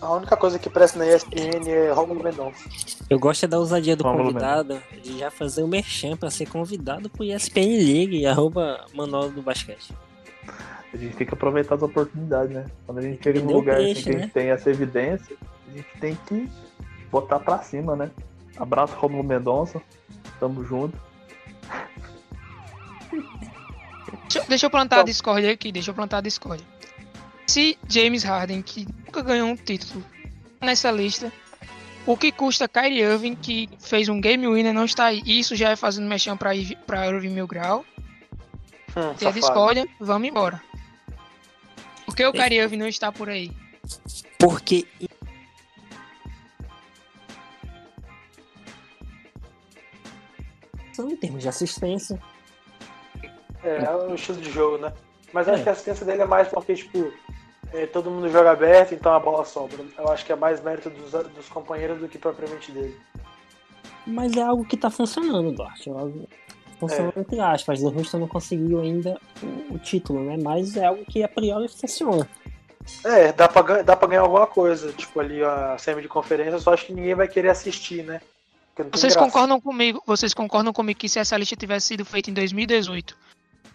A única coisa que presta na ESPN é Romulo Mendonça. Eu gosto é da ousadia do Romulo convidado de já fazer o merchan pra ser convidado pro ESPN League, arroba Manual do Basquete. A gente tem que aproveitar as oportunidades, né? Quando a gente chega num lugar assim, peixe, que a né? gente tem essa evidência, a gente tem que botar pra cima, né? Abraço Romulo Mendonça. Tamo junto. Deixa, deixa eu plantar a Discord aqui, deixa eu plantar a Discord. Se James Harden, que nunca ganhou um título, tá nessa lista, o que custa Kyrie Irving, que fez um game winner, não está aí? Isso já é fazendo mexão pra, pra Irving Mil Grau. Hum, Se a safado. Discord, vamos embora. Por que o Kyrie Irving não está por aí? Porque são em termos de assistência. É, é o estilo de jogo, né? Mas eu acho É. que a assistência dele é mais porque, tipo, é, todo mundo joga aberto, então a bola sobra. Eu acho que é mais mérito dos, dos companheiros do que propriamente dele. Mas é algo que tá funcionando, Duarte. É algo- Funciona entre aspas. O Houston não conseguiu ainda o, o título, né? Mas é algo que a priori funciona. É, dá pra, dá pra ganhar alguma coisa, tipo ali a semi de conferência, só acho que ninguém vai querer assistir, né? Vocês graça. concordam comigo? Vocês concordam comigo que se essa lista tivesse sido feita em 2018,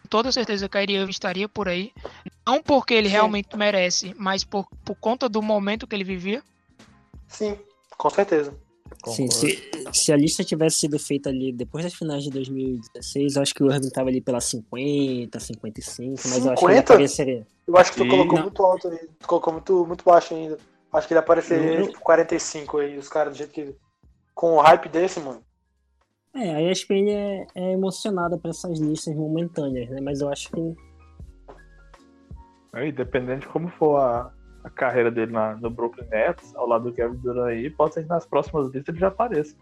toda certeza Kyrie Irving estaria por aí. Não porque ele Sim. realmente merece, mas por, por conta do momento que ele vivia. Sim, com certeza. Sim, se, se a lista tivesse sido feita ali depois das finais de 2016, eu acho que o Irving tava ali pelas 50, 55, mas eu acho que ele 50? apareceria. Eu acho que tu E- colocou Não. muito alto aí. Tu colocou muito, muito baixo ainda. Acho que ele apareceria Não. tipo 45 aí, os caras do jeito que. Com o hype desse, mano. É, a ESPN é, é emocionada por essas listas momentâneas, né? Mas eu acho que Aí, dependendo de como for a, a carreira dele na- no Brooklyn Nets, ao lado do Kevin Durant aí, pode ser que nas próximas listas ele já apareça.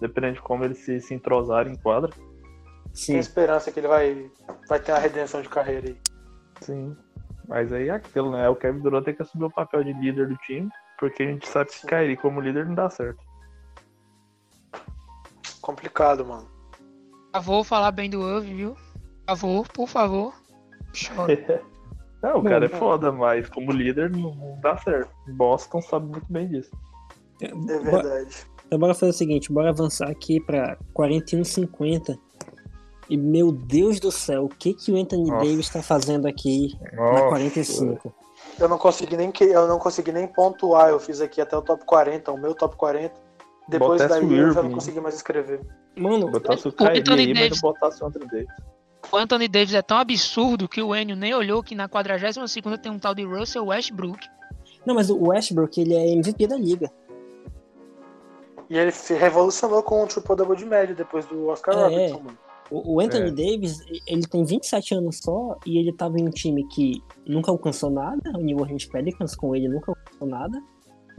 Dependendo de como ele se, se entrosar em quadra. Tem sim. esperança que ele vai, vai ter uma redenção de carreira aí. Sim. Mas aí é aquilo, né? O Kevin Durant tem que assumir o papel de líder do time, porque a gente sabe que Kyrie como líder não dá certo. Complicado, mano. Por favor, falar bem do Irving, viu? Por favor, por favor. Chora. Não, o cara é Não. foda, mas como líder não, dá certo. Boston sabe muito bem disso. É Bo- verdade. Então bora fazer o seguinte, bora avançar aqui pra 41,50. E meu Deus do céu, o que que o Anthony Nossa. Davis tá fazendo aqui na Nossa. 45? Eu não consegui nem que eu não consegui nem pontuar. Eu fiz aqui até o top 40, o meu top 40. Depois Botasse daí eu já não consegui mais escrever. Mano, Botasse o O Kyrie Anthony aí, mas Davis- não botasse o Anthony Davis. O Anthony Davis é tão absurdo que o Enio nem olhou que na 42ª tem um tal de Russell Westbrook. não, mas o Westbrook, ele é MVP da liga. E ele se revolucionou com o triple double de média depois do Oscar É. Robertson, mano. O o Anthony É. Davis, ele tem 27 anos só e ele tava em um time que nunca alcançou nada, o New Orleans Pelicans com ele nunca alcançou nada.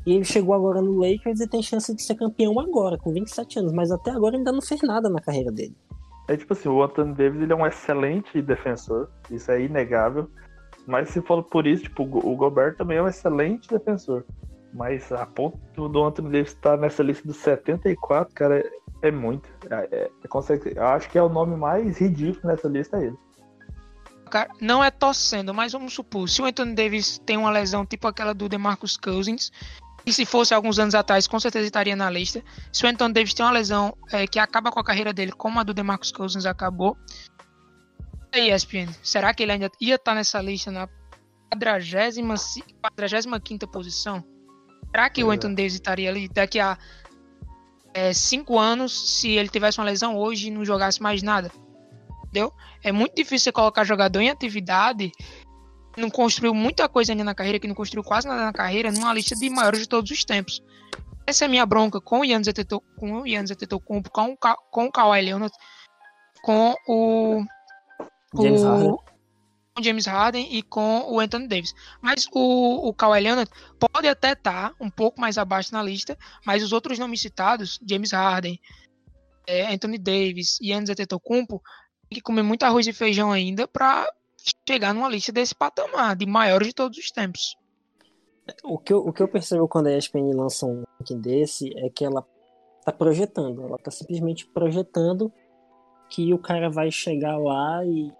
E ele chegou agora no Lakers e tem chance de ser campeão agora, com 27 anos, mas até agora ainda não fez nada na carreira dele. É tipo assim, o Anthony Davis ele é um excelente defensor, isso é inegável. Mas se for por isso, tipo, o Go- o Gobert também é um excelente defensor. Mas a ponto do Anthony Davis estar nessa lista dos 74, cara, é, é muito. É, é- é consegue, eu acho que é o nome mais ridículo nessa lista é ele. Cara, não é torcendo, mas vamos supor, se o Anthony Davis tem uma lesão tipo aquela do DeMarcus Cousins, e se fosse alguns anos atrás, com certeza estaria na lista. Se o Anthony Davis tem uma lesão é, que acaba com a carreira dele, como a do DeMarcus Cousins acabou, e aí, ESPN, será que ele ainda ia estar nessa lista na 45 posição? Será que o é. Anthony Davis estaria ali daqui a 5 anos, se ele tivesse uma lesão hoje e não jogasse mais nada? Entendeu? É muito difícil você colocar jogador em atividade, não construiu muita coisa ainda na carreira, que não construiu quase nada na carreira, numa lista de maiores de todos os tempos. Essa é a minha bronca com o Yannis Antetokounmpo, com o Yannis Antetokounmpo, com com o Kawhi Leonard, com o, James o- Harden. com James Harden e com o Anthony Davis. Mas o, o Kawhi Leonard pode até estar um pouco mais abaixo na lista, mas os outros nomes citados, James Harden, é, Anthony Davis e Yannis Antetokounmpo, tem que comer muito arroz e feijão ainda para chegar numa lista desse patamar, de maiores de todos os tempos. O que, eu, o que eu percebo quando a ESPN lança um ranking desse é que ela tá projetando, ela tá simplesmente projetando que o cara vai chegar lá e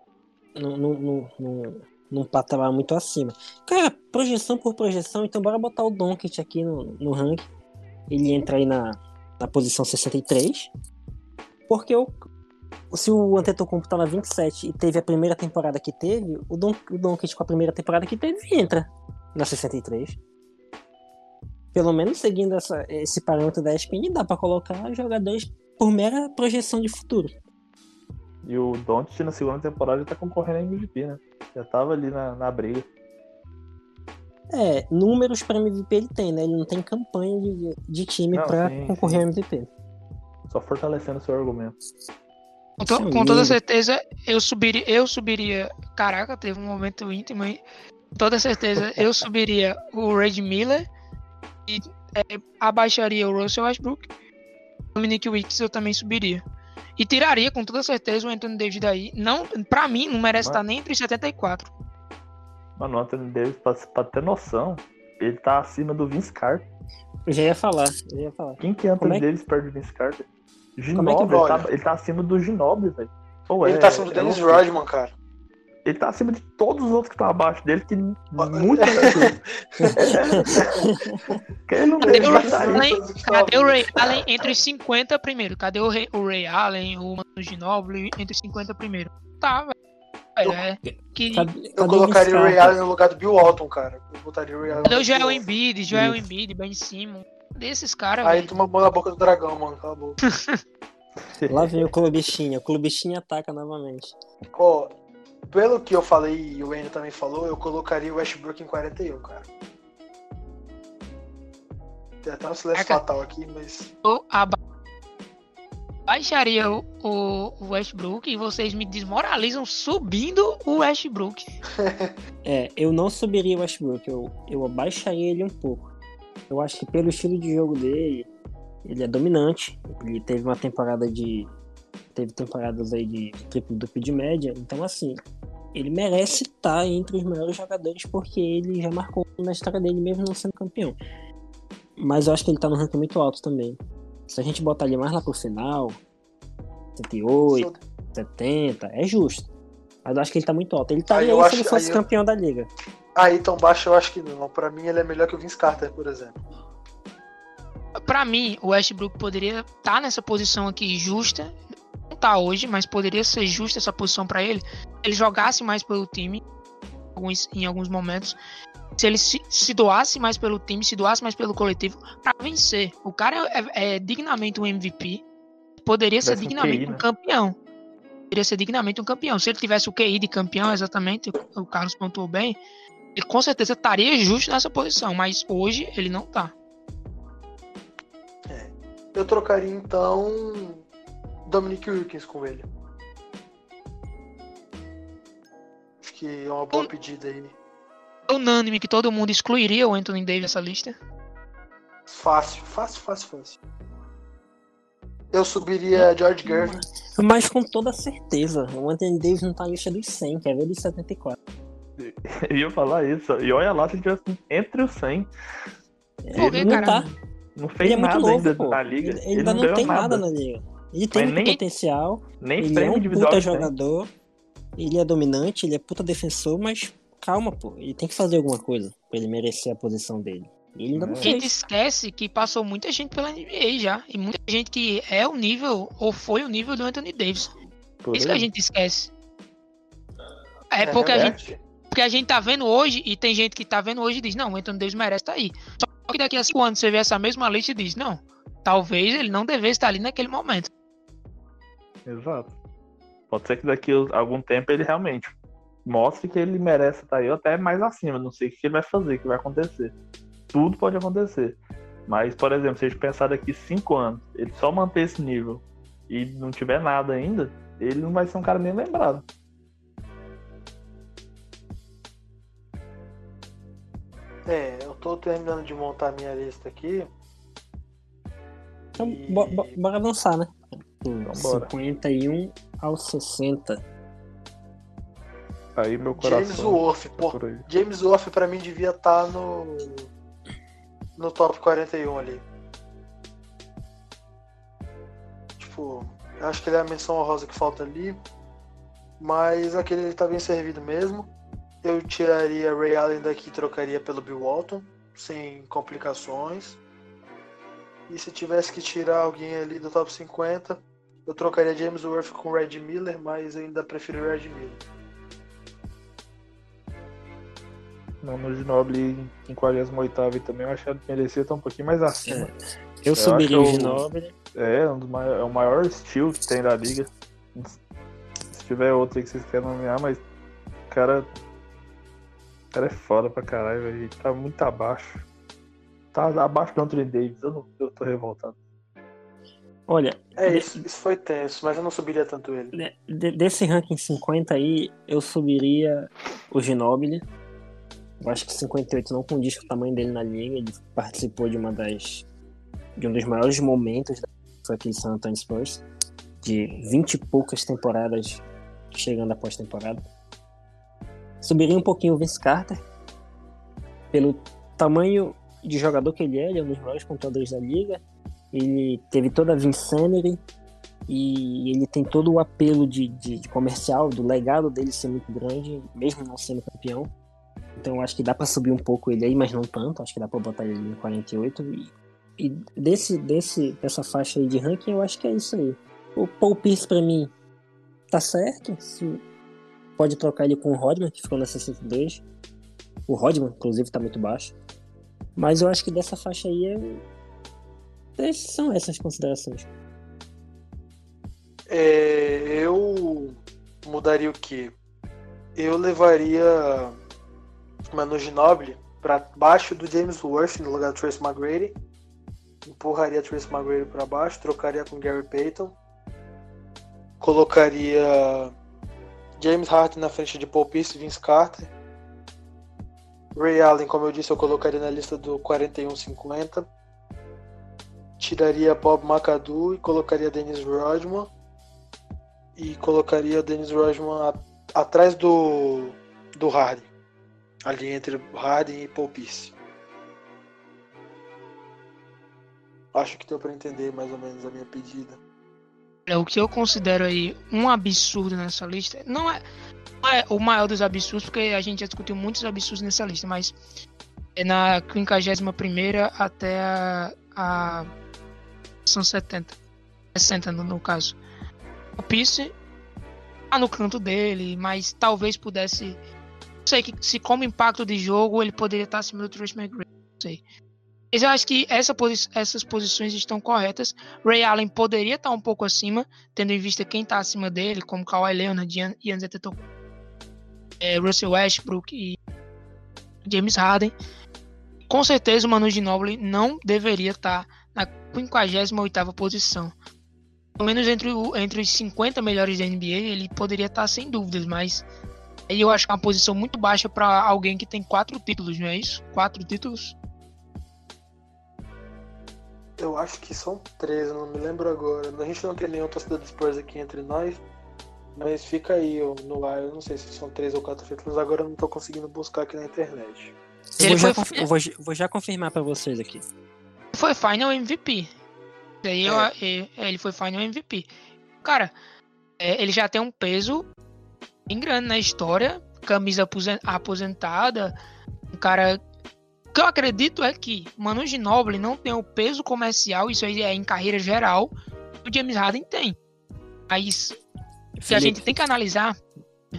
num, num, num, num, patamar muito acima. Cara, projeção por projeção, então bora botar o Doncic aqui no, no ranking. Ele entra aí na, na posição 63. Porque o, se o Antetokounmpo tá na 27 e teve a primeira temporada que teve, o, Don, o Doncic com a primeira temporada que teve entra na 63. Pelo menos seguindo essa, esse parâmetro da ESPN, dá pra colocar jogadores por mera projeção de futuro. E o Doncic na segunda temporada já tá concorrendo a MVP, né? Já tava ali na, na briga. É, números pra MVP ele tem, né? Ele não tem campanha de, de time sim, concorrer ao MVP. Só fortalecendo o seu argumento. Com, to- é com toda certeza, eu subiria, eu subiria. Caraca, teve um momento íntimo aí. Com toda certeza, eu subiria o Red Miller e é, abaixaria o Russell Westbrook. O Dominic Wicks eu também subiria. E tiraria com toda certeza o Anthony Davis daí. Não, pra mim, não merece Mas- estar nem entre os 74. Mano, o Anthony Davis, pra, pra ter noção, ele tá acima do Vince Carter. Eu já ia falar, já ia falar. Quem que é Como Anthony é que- Davis perto do Vince Carter? É que Ginoble, ele, tá, ele tá acima do Ginoble, velho. Ele é- tá acima do é Dennis. Rodman, cara. Ele tá acima de todos os outros que estão abaixo dele, que muito Que ele não Cadê o, sair. Allen, cadê o Ray Allen entre os 50 primeiro? Cadê o, Ray, o Ray Allen, o Ginóbili entre os 50 primeiro? Tá, velho. velho. É, que... Cadê, Eu colocaria o Ray? Allen no lugar do Bill Walton, cara. Eu botaria o Ray Allen Cadê o Joel Embiid, Joel. Embiid, Ben Simmons? Desses caras. Aí tu mamou na boca do dragão, mano. Cala a boca. Lá vem o Clubichinha. O Clubichinha ataca novamente. Ó, pelo que eu falei e o Wayne também falou, eu colocaria o Westbrook em 41, cara. Tem até um silêncio Caraca. fatal aqui, mas. Eu aba- baixaria o, o o Westbrook e vocês me desmoralizam subindo o Westbrook. É, eu não subiria o Westbrook, eu, eu abaixaria ele um pouco. Eu acho que pelo estilo de jogo dele, ele é dominante. Ele teve uma temporada de. Teve temporadas aí de triplo duplo de média. Então, assim, ele merece estar entre os melhores jogadores porque ele já marcou na história dele, mesmo não sendo campeão. Mas eu acho que ele tá no ranking muito alto também. Se a gente botar ele mais lá pro final, 78, 70, é justo. Mas eu acho que ele tá muito alto. Ele estaria Aí aí se acho- ele fosse eu- campeão da liga. Aí tão baixo eu acho que não. Pra mim ele é melhor que o Vince Carter, por exemplo. Pra mim, o Westbrook poderia estar nessa posição aqui justa. Não tá hoje, mas poderia ser justa essa posição pra ele. Ele jogasse mais pelo time alguns- em alguns momentos. Se ele se, se doasse mais pelo time, se doasse mais pelo coletivo pra vencer. O cara é, é dignamente um MVP. Poderia ser um dignamente QI, um né? campeão. Poderia ser dignamente um campeão. Se ele tivesse o QI de campeão, exatamente, o, o Carlos pontuou bem, ele com certeza estaria justo nessa posição. Mas hoje ele não tá. Eu trocaria então Dominic Wilkins com ele. Acho que é uma boa Um- pedida aí. É unânime que todo mundo excluiria o Anthony Davis dessa lista. Fácil, fácil, fácil, fácil. Eu subiria George Gervin. Mas com toda certeza, o Anthony Davis não tá na lista dos 100, quer ver dos 74. Eu ia falar isso. E olha lá se ele tivesse entre os 100. Por que, Ele não tá. Não Ele fez é muito nada novo, ainda pô. na liga. Ele, ele ainda não, ganhou tem nada. na liga. Ele tem nem- potencial, Nem ele é um individual. puta ele tem. jogador, ele é dominante, ele é puta defensor, mas calma, pô. Ele tem que fazer alguma coisa pra ele merecer a posição dele. Ele ainda não É. A gente fez. esquece que passou muita gente pela NBA já. E muita gente que é o nível, ou foi o nível do Anthony Davis. Por Isso que a gente esquece. É porque a, gente, porque a gente tá vendo hoje, e tem gente que tá vendo hoje e diz, não, o Anthony Davis merece estar aí. Só que daqui a cinco anos você vê essa mesma lista e diz, não, talvez ele não devesse estar ali naquele momento. Exato. Pode ser que daqui a algum tempo ele realmente mostre que ele merece estar aí ou até mais acima. Não sei o que ele vai fazer, o que vai acontecer. Tudo pode acontecer. Mas, por exemplo, se a gente pensar daqui cinco anos, ele só manter esse nível e não tiver nada ainda, ele não vai ser um cara nem lembrado. É, eu tô terminando de montar a minha lista aqui. Então, E- bo- bo- bora avançar, né? Então, bora. 51 ao 60. Aí meu James coração. Tá pô. por aí. James Worth pra mim devia estar no. no top 41 ali. Tipo, eu acho que ele é a menção honrosa que falta ali. Mas aquele ele tá bem servido mesmo. Eu tiraria Ray Allen daqui e trocaria pelo Bill Walton, sem complicações. E se tivesse que tirar alguém ali do top 50, eu trocaria James Worth com Red Miller, mas eu ainda prefiro Red Miller. Não, no Ginobili em 48 e também eu achei que merecia estar um pouquinho mais acima. Eu subiria o eu- Ginobili. É, um dos mai- é o maior estilo que tem da liga. Se tiver outro aí que vocês querem nomear, mas o cara. O cara é foda pra caralho, velho. Ele tá muito abaixo. Tá abaixo do Anthony Davis. Eu, não, eu tô revoltado. Olha, É, de- isso, isso foi tenso, mas eu não subiria tanto ele. de- de- desse ranking 50 aí, eu subiria o Ginobili. Eu acho que 58 não condiz com o tamanho dele na liga. Ele participou de uma das. de um dos maiores momentos da foi aquele San Antonio Spurs. De 20 e poucas temporadas chegando após temporada. Subiria um pouquinho o Vince Carter. Pelo tamanho de jogador que ele é, ele é um dos maiores pontuadores da liga. Ele teve toda a Vincennery e ele tem todo o apelo de, de- de comercial, do legado dele ser muito grande, mesmo não sendo campeão. Então acho que dá pra subir um pouco ele aí, mas não tanto. Acho que dá pra botar ele em 48. E, e desse, desse, dessa faixa aí de ranking, eu acho que é isso aí. O Paul Pierce pra mim tá certo. Se, pode trocar ele com o Rodman, que ficou na 62. O Rodman, inclusive, tá muito baixo. Mas eu acho que dessa faixa aí é... são essas considerações. É, eu mudaria o quê? Eu levaria Manu Ginobili para baixo do James Worth no lugar do Trace McGrady. Empurraria Trace McGrady para baixo, trocaria com Gary Payton. Colocaria James Harden na frente de Paul Pierce e Vince Carter. Ray Allen, como eu disse, eu colocaria na lista do 41-50. Tiraria Bob McAdoo e colocaria Dennis Rodman. E colocaria Dennis Rodman atrás do, do Harden. Ali entre Harden e Paul Pierce. Acho que deu para entender mais ou menos a minha pedida. É o que eu considero aí um absurdo nessa lista. Não é, não é o maior dos absurdos, porque a gente já discutiu muitos absurdos nessa lista, mas é na 51 até a, a. São 70. 60 no, no caso. O Pierce tá no canto dele, mas talvez pudesse. Não sei que se como impacto de jogo ele poderia estar acima do Trace McGrady. Não sei. Mas eu acho que essa posi essas posições estão corretas. Ray Allen poderia estar um pouco acima, tendo em vista quem está acima dele, como Kawhi Leonard, Ian, Ian é, Russell Westbrook e James Harden. Com certeza o Manu Ginobili não deveria estar na 58ª posição. Pelo menos entre, o, entre os 50 melhores da NBA, ele poderia estar sem dúvidas, mas eu acho que é uma posição muito baixa para alguém que tem quatro títulos, não é isso? Quatro títulos? Eu acho que são três, não me lembro agora. A gente não tem nenhum torcedor do Spurs aqui entre nós, mas fica aí no ar. Eu não sei se são três ou quatro títulos, agora eu não tô conseguindo buscar aqui na internet. Eu vou, já, eu vou, vou já confirmar para vocês aqui. Foi Final MVP. Daí é. eu, ele foi Final MVP. Cara, é, ele já tem um peso bem grande na história. Camisa aposentada. Um cara o que eu acredito é que Manu Ginobili não tem o peso comercial, isso aí é em carreira geral, que o James Harden tem. Mas que a gente tem que analisar.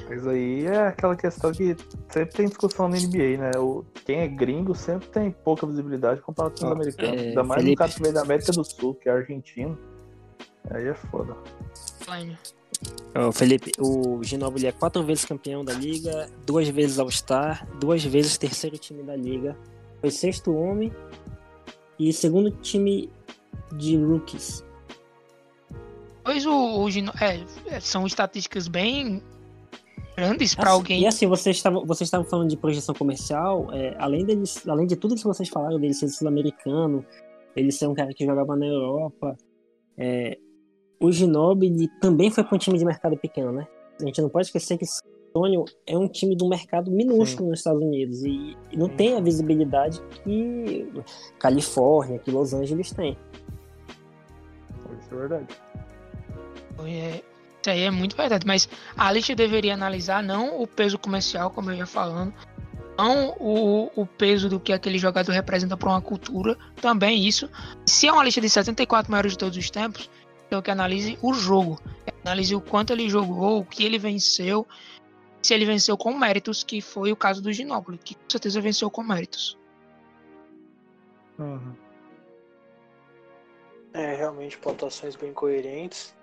Mas aí é aquela questão que sempre tem discussão na NBA, né? O, quem é gringo sempre tem pouca visibilidade comparado com os americanos. É, Ainda mais Felipe... no caso da América do Sul, que é argentino. Aí é foda. Oh, Felipe, o Ginobili é quatro vezes campeão da liga, duas vezes All-Star, duas vezes terceiro time da liga, foi sexto homem e segundo time de rookies. Pois o, o é, é, são estatísticas bem grandes para assim, alguém. E assim, vocês estavam vocês estavam falando de projeção comercial, é, além deles, além de tudo que vocês falaram dele ser sul-americano, ele ser um cara que jogava na Europa, é, o Ginobili também foi para um time de mercado pequeno, né? A gente não pode esquecer que Antônio é um time do mercado minúsculo Sim. nos Estados Unidos e, e não Sim. tem a visibilidade que Califórnia, que Los Angeles tem. Isso é verdade. É, isso aí é muito verdade, mas a lista deveria analisar não o peso comercial, como eu ia falando, não o, o peso do que aquele jogador representa para uma cultura, também isso. Se é uma lista de 74 maiores de todos os tempos, então que analise o jogo, analise o quanto ele jogou, o que ele venceu, se ele venceu com méritos, que foi o caso do Ginóbili, que com certeza venceu com méritos. Uhum. É, realmente pontuações bem coerentes.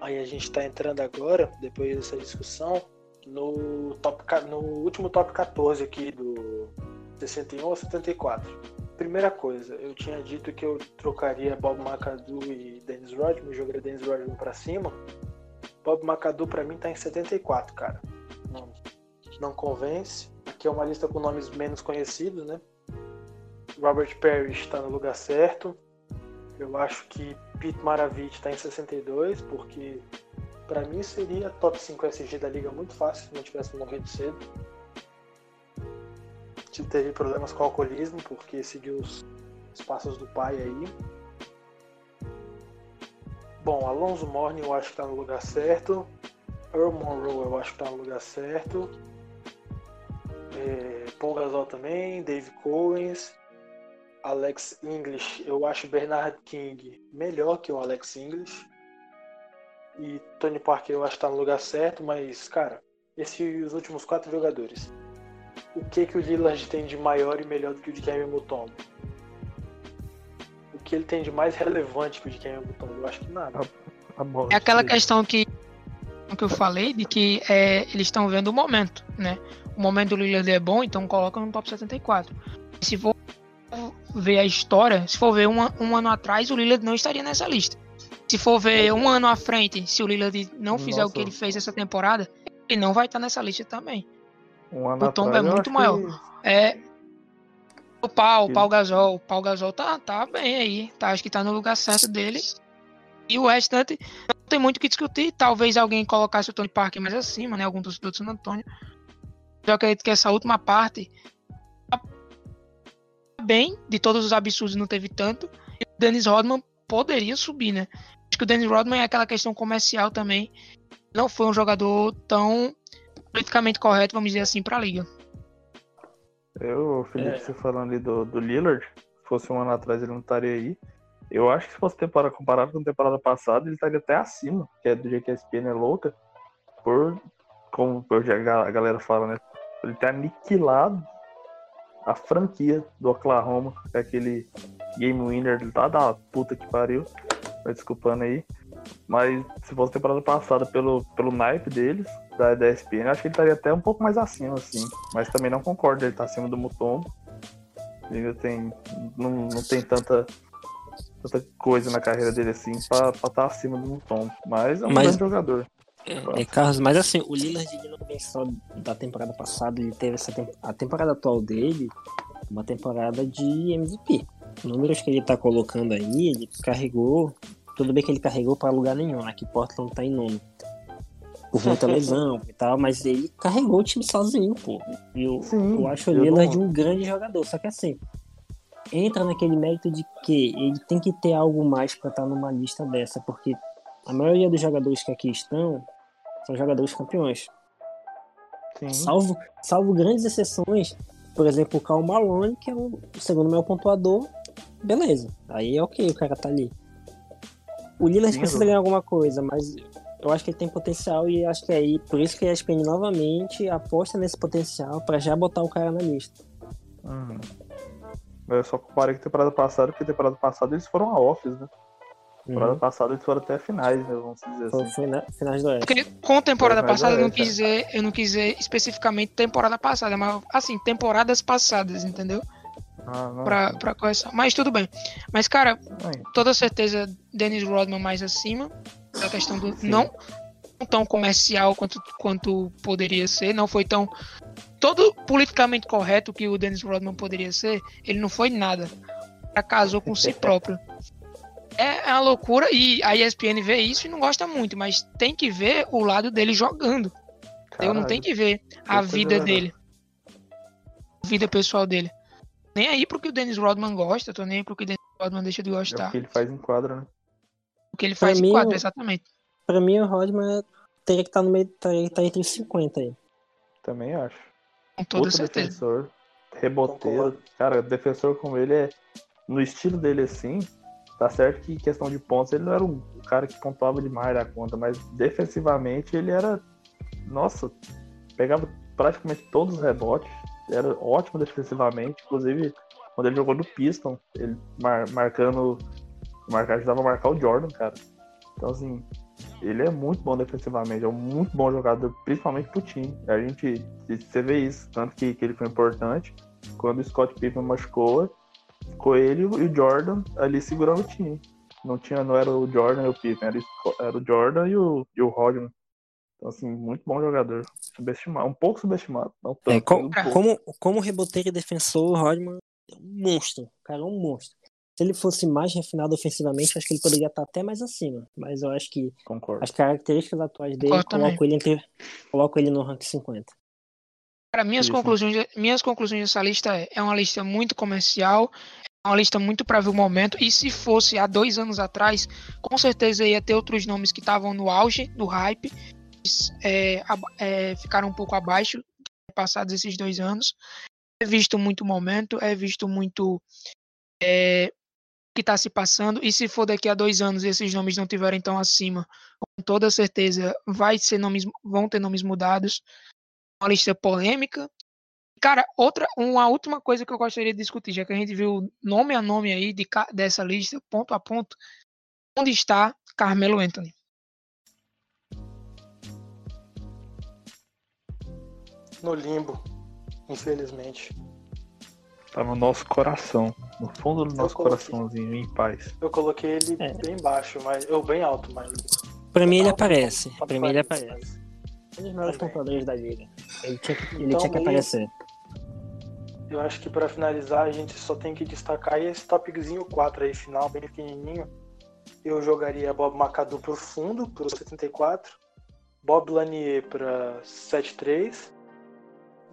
Aí a gente está entrando agora, depois dessa discussão, no, top, no último top 14 aqui do 61 a 74. Primeira coisa, eu tinha dito que eu trocaria Bob McAdoo e Dennis Rodman, jogaria Dennis Rodman para cima. Bob McAdoo para mim tá em 74, cara não, convence. Aqui é uma lista com nomes menos conhecidos, né? Robert Parrish está no lugar certo. Eu acho que Pete Maravich está em 62, porque para mim seria top 5 SG da liga muito fácil se não tivesse morrido cedo. Teve problemas com alcoolismo, porque seguiu os, os passos do pai aí. Bom, Alonso Morning eu acho que está no lugar certo. Earl Monroe eu acho que tá no lugar certo. É, Paul Gasol também, Dave Cowens, Alex English, eu acho Bernard King melhor que o Alex English. E Tony Parker eu acho que tá no lugar certo, mas, cara, esses últimos quatro jogadores. O que que o Lillard tem de maior e melhor do que o de Kevin Mutombo? O que ele tem de mais relevante que o de Kevin Mutombo? Eu acho que nada. Bom, É aquela questão que, que eu falei, de que é, eles estão vendo o momento, né? O momento do Lillard é bom, então coloca no top 74. Se for ver a história, se for ver um, um ano atrás, o Lillard não estaria nessa lista. Se for ver um ano à frente, se o Lillard não fizer o Nossa. que ele fez essa temporada, ele não vai estar nessa lista também. Um o Tom atrás, é muito maior. que- É. O Pau, o Pau Gasol. O Pau Gasol tá, tá bem aí. Tá, acho que tá no lugar certo dele. E o restante tem muito o que discutir. Talvez alguém colocasse o Tony Parker mais acima, né? Algum torcedor do San Antonio. Eu acredito que essa última parte tá bem, de todos os absurdos não teve tanto. E o Dennis Rodman poderia subir, né? Acho que o Dennis Rodman é aquela questão comercial também. Não foi um jogador tão politicamente correto, vamos dizer assim, pra liga. Eu, Felipe, É. você falando ali do, do Lillard, se fosse um ano atrás ele não estaria aí. Eu acho que se fosse temporada comparado com a temporada passada, ele estaria até acima, que é do jeito que a ESPN é louca, por, como a ga- a galera fala, né? Ele ter aniquilado a franquia do Oklahoma, é aquele game winner lá da puta que pariu. Vai desculpando aí. Mas se fosse temporada passada pelo, pelo naipe deles, da, da ESPN, eu acho que ele estaria até um pouco mais acima, assim. Mas também não concordo, ele tá acima do Mutombo. Ele tem. Não, não tem tanta, tanta coisa na carreira dele assim pra estar acima do Mutombo. Mas é um Mas- grande jogador. É, Carlos, mas assim, o Lillard não vem só da temporada passada, ele teve essa tem- a temporada atual dele, uma temporada de MVP. Números que ele tá colocando aí, ele carregou, tudo bem que ele carregou para lugar nenhum, né? Que Portland tá em nono. Por muita lesão e tal, mas ele carregou o time sozinho, pô. E eu, Sim, eu acho o Lillard não- um grande jogador, só que assim, entra naquele mérito de que ele tem que ter algo mais pra estar numa lista dessa, porque a maioria dos jogadores que aqui estão são jogadores campeões. Sim. Salvo, salvo grandes exceções, por exemplo, o Cal Malone, que é o segundo maior pontuador, beleza. Aí é ok, o cara tá ali. O Lillard precisa ganhar alguma coisa, mas eu acho que ele tem potencial e acho que é aí, por isso que a ESPN novamente aposta nesse potencial pra já botar o cara na lista. Uhum. Eu só comparei com a temporada passada, porque a temporada passada eles foram a offs, né? Temporada Uhum. passada eles foram até finais, né? Vamos dizer assim. foi na finais do Oeste. Porque com a temporada passada eu não oeste, quis dizer, eu não quis dizer especificamente temporada passada, mas assim, temporadas passadas, entendeu? Ah, não. Pra, pra correção. Mas tudo bem. Mas, cara, Aí, toda certeza Dennis Rodman mais acima. A questão do. Sim. Não tão comercial quanto, quanto poderia ser. Não foi tão. Todo politicamente correto que o Dennis Rodman poderia ser, ele não foi nada. Já casou com si próprio. É uma loucura e a ESPN vê isso e não gosta muito, mas tem que ver o lado dele jogando. Eu não caralho. tenho que ver a vida dele. A vida pessoal dele. Nem aí pro que o Dennis Rodman gosta, tô nem aí pro que o Dennis Rodman deixa de É o gostar. que ele faz em quadra, né? O que ele Pra faz em mim, quadro, o- exatamente. Pra mim, o Rodman teria que estar no meio, teria que estar entre os 50 aí. Também acho. Com toda Outro certeza. defensor, reboteiro. Cara, defensor como ele é. No estilo dele assim, tá certo que em questão de pontos ele não era um cara que pontuava demais da conta, mas defensivamente ele era. Nossa, pegava praticamente todos os rebotes. Era ótimo defensivamente. Inclusive, quando ele jogou no Piston, ele mar- marcando. Marcar, ajudava a marcar o Jordan, cara. Então assim, ele é muito bom defensivamente, é um muito bom jogador, principalmente pro time. A gente, você vê isso, tanto que, que ele foi importante. Quando o Scott Pippen machucou, ficou ele e o Jordan ali segurando o time. Não tinha, não era o Jordan e o Pippen, era, era o Jordan e o, e o Rodman. Então, assim, muito bom jogador. Subestimado, um pouco subestimado. Não tanto, É, co- um pouco. como, como reboteiro e defensor, o Rodman é um monstro. O cara é um monstro. Se ele fosse mais refinado ofensivamente, acho que ele poderia estar até mais acima. Mas eu acho que Concordo. as características atuais dele colocam ele, entre, colocam ele no rank 50. Para minhas Isso. conclusões, minhas conclusões dessa lista é, é uma lista muito comercial, é uma lista muito para ver o momento. E se fosse há dois anos atrás, com certeza ia ter outros nomes que estavam no auge do hype, é, é, ficaram um pouco abaixo passados esses dois anos. É visto muito momento, é visto muito é, que está se passando. E se for daqui a dois anos e esses nomes não tiverem tão acima, com toda certeza vai ser nomes, vão ter nomes mudados. Uma lista polêmica. Cara, outra, uma última coisa que eu gostaria de discutir, já que a gente viu nome a nome aí de, dessa lista, ponto a ponto, onde está Carmelo Anthony? No limbo, infelizmente. Tá no nosso coração. No fundo do nosso coloquei, coraçãozinho, em paz. Eu coloquei ele é. bem baixo, mas. Eu bem alto, mas. Pra mim ele aparece. Pra mim ele aparece. Um dos melhores pontuadores da liga. Ele tinha que, ele então, tinha que aparecer. Eu acho que para finalizar a gente só tem que destacar esse topzinho 4 aí, final, bem pequenininho. Eu jogaria Bob Macadu pro fundo, pro 74. Bob Lanier pra 73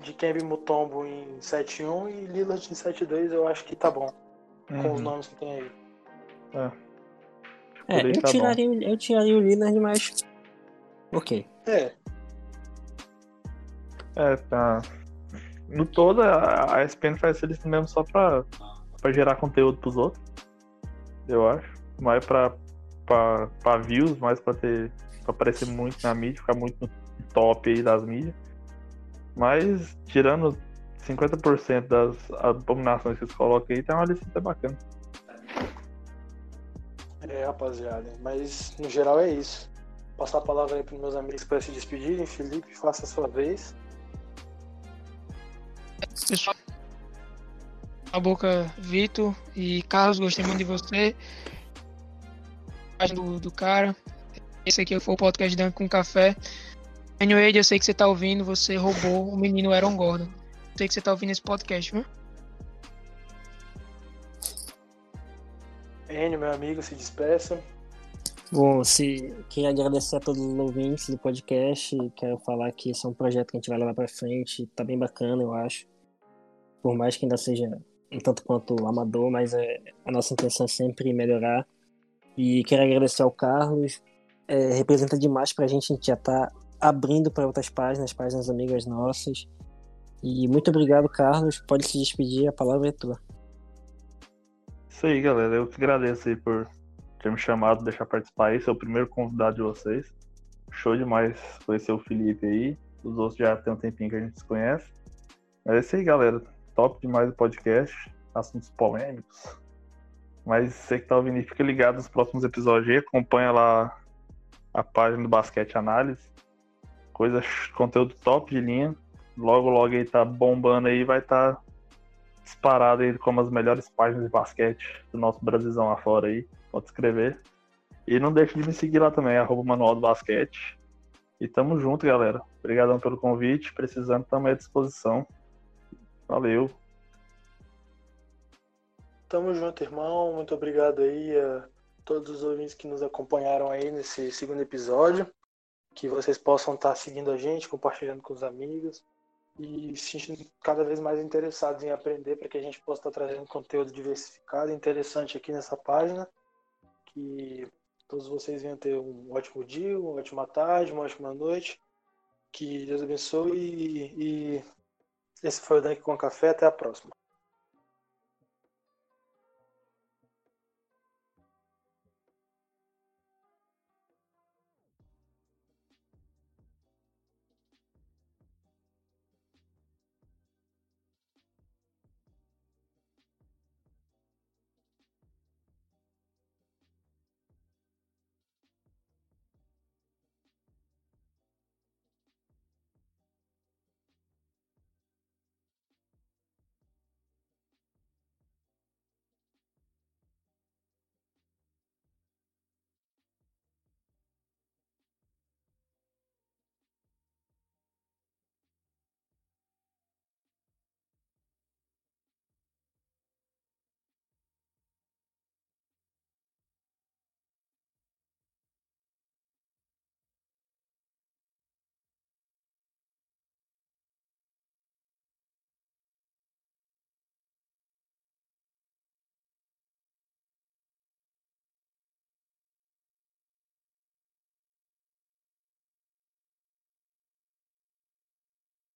de Kembe Mutombo em 7-1 e Lillard em 7-2 eu acho que tá bom. Uhum. Com os uhum. nomes que tem aí. É. É, eu, tá tiraria, eu tiraria o Lillard, mas. Ok. É. É, tá. No todo, a ESPN faz eles mesmo só pra, pra gerar conteúdo pros outros. Eu acho. Mais pra, pra, pra views, mais pra ter. pra aparecer muito na mídia, ficar muito no top aí das mídias. Mas, tirando 50% das abominações que eles colocam aí, tem uma lista até bacana. É, rapaziada. Mas, no geral, é isso. Passar a palavra aí para meus amigos para se despedirem. Felipe, faça a sua vez. Pessoal, a boca, Vitor e Carlos, gostei muito de você. Do, do cara. Esse aqui foi o podcast Dando com Café. Anyway, eu sei que você tá ouvindo, você roubou o menino Aaron Gordon. Eu sei que você tá ouvindo esse podcast, viu? Enio, meu amigo, se despeça. Bom, se queria agradecer a todos os ouvintes do podcast. Quero falar que esse é um projeto que a gente vai levar para frente. Tá bem bacana, eu acho. Por mais que ainda seja um tanto quanto amador, mas é, a nossa intenção é sempre melhorar. E quero agradecer ao Carlos. É, representa demais pra gente, a gente já tá abrindo para outras páginas, páginas amigas nossas. E muito obrigado, Carlos. Pode se despedir, a palavra é tua. Isso aí, galera. Eu que agradeço aí por ter me chamado, deixar participar aí. Sou o primeiro convidado de vocês. Show demais conhecer o Felipe aí. Os outros já tem um tempinho que a gente se conhece. Mas é isso aí, galera. Top demais o podcast. Assuntos polêmicos. Mas você que tá ouvindo aí, fica ligado nos próximos episódios aí. Acompanha lá a página do Basquete Análise coisa, conteúdo top de linha. Logo, logo aí tá bombando aí, vai estar tá disparado aí como as melhores páginas de basquete do nosso Brasilzão afora aí. Pode escrever. E não deixe de me seguir lá também, arroba Manual do Basquete. E tamo junto, galera. Obrigadão pelo convite. Precisando, também à disposição. Valeu. Tamo junto, irmão. Muito obrigado aí a todos os ouvintes que nos acompanharam aí nesse segundo episódio que vocês possam estar seguindo a gente, compartilhando com os amigos e se sentindo cada vez mais interessados em aprender para que a gente possa estar trazendo conteúdo diversificado e interessante aqui nessa página. Que todos vocês venham ter um ótimo dia, uma ótima tarde, uma ótima noite. Que Deus abençoe e, e esse foi o Dunk com Café. Até a próxima.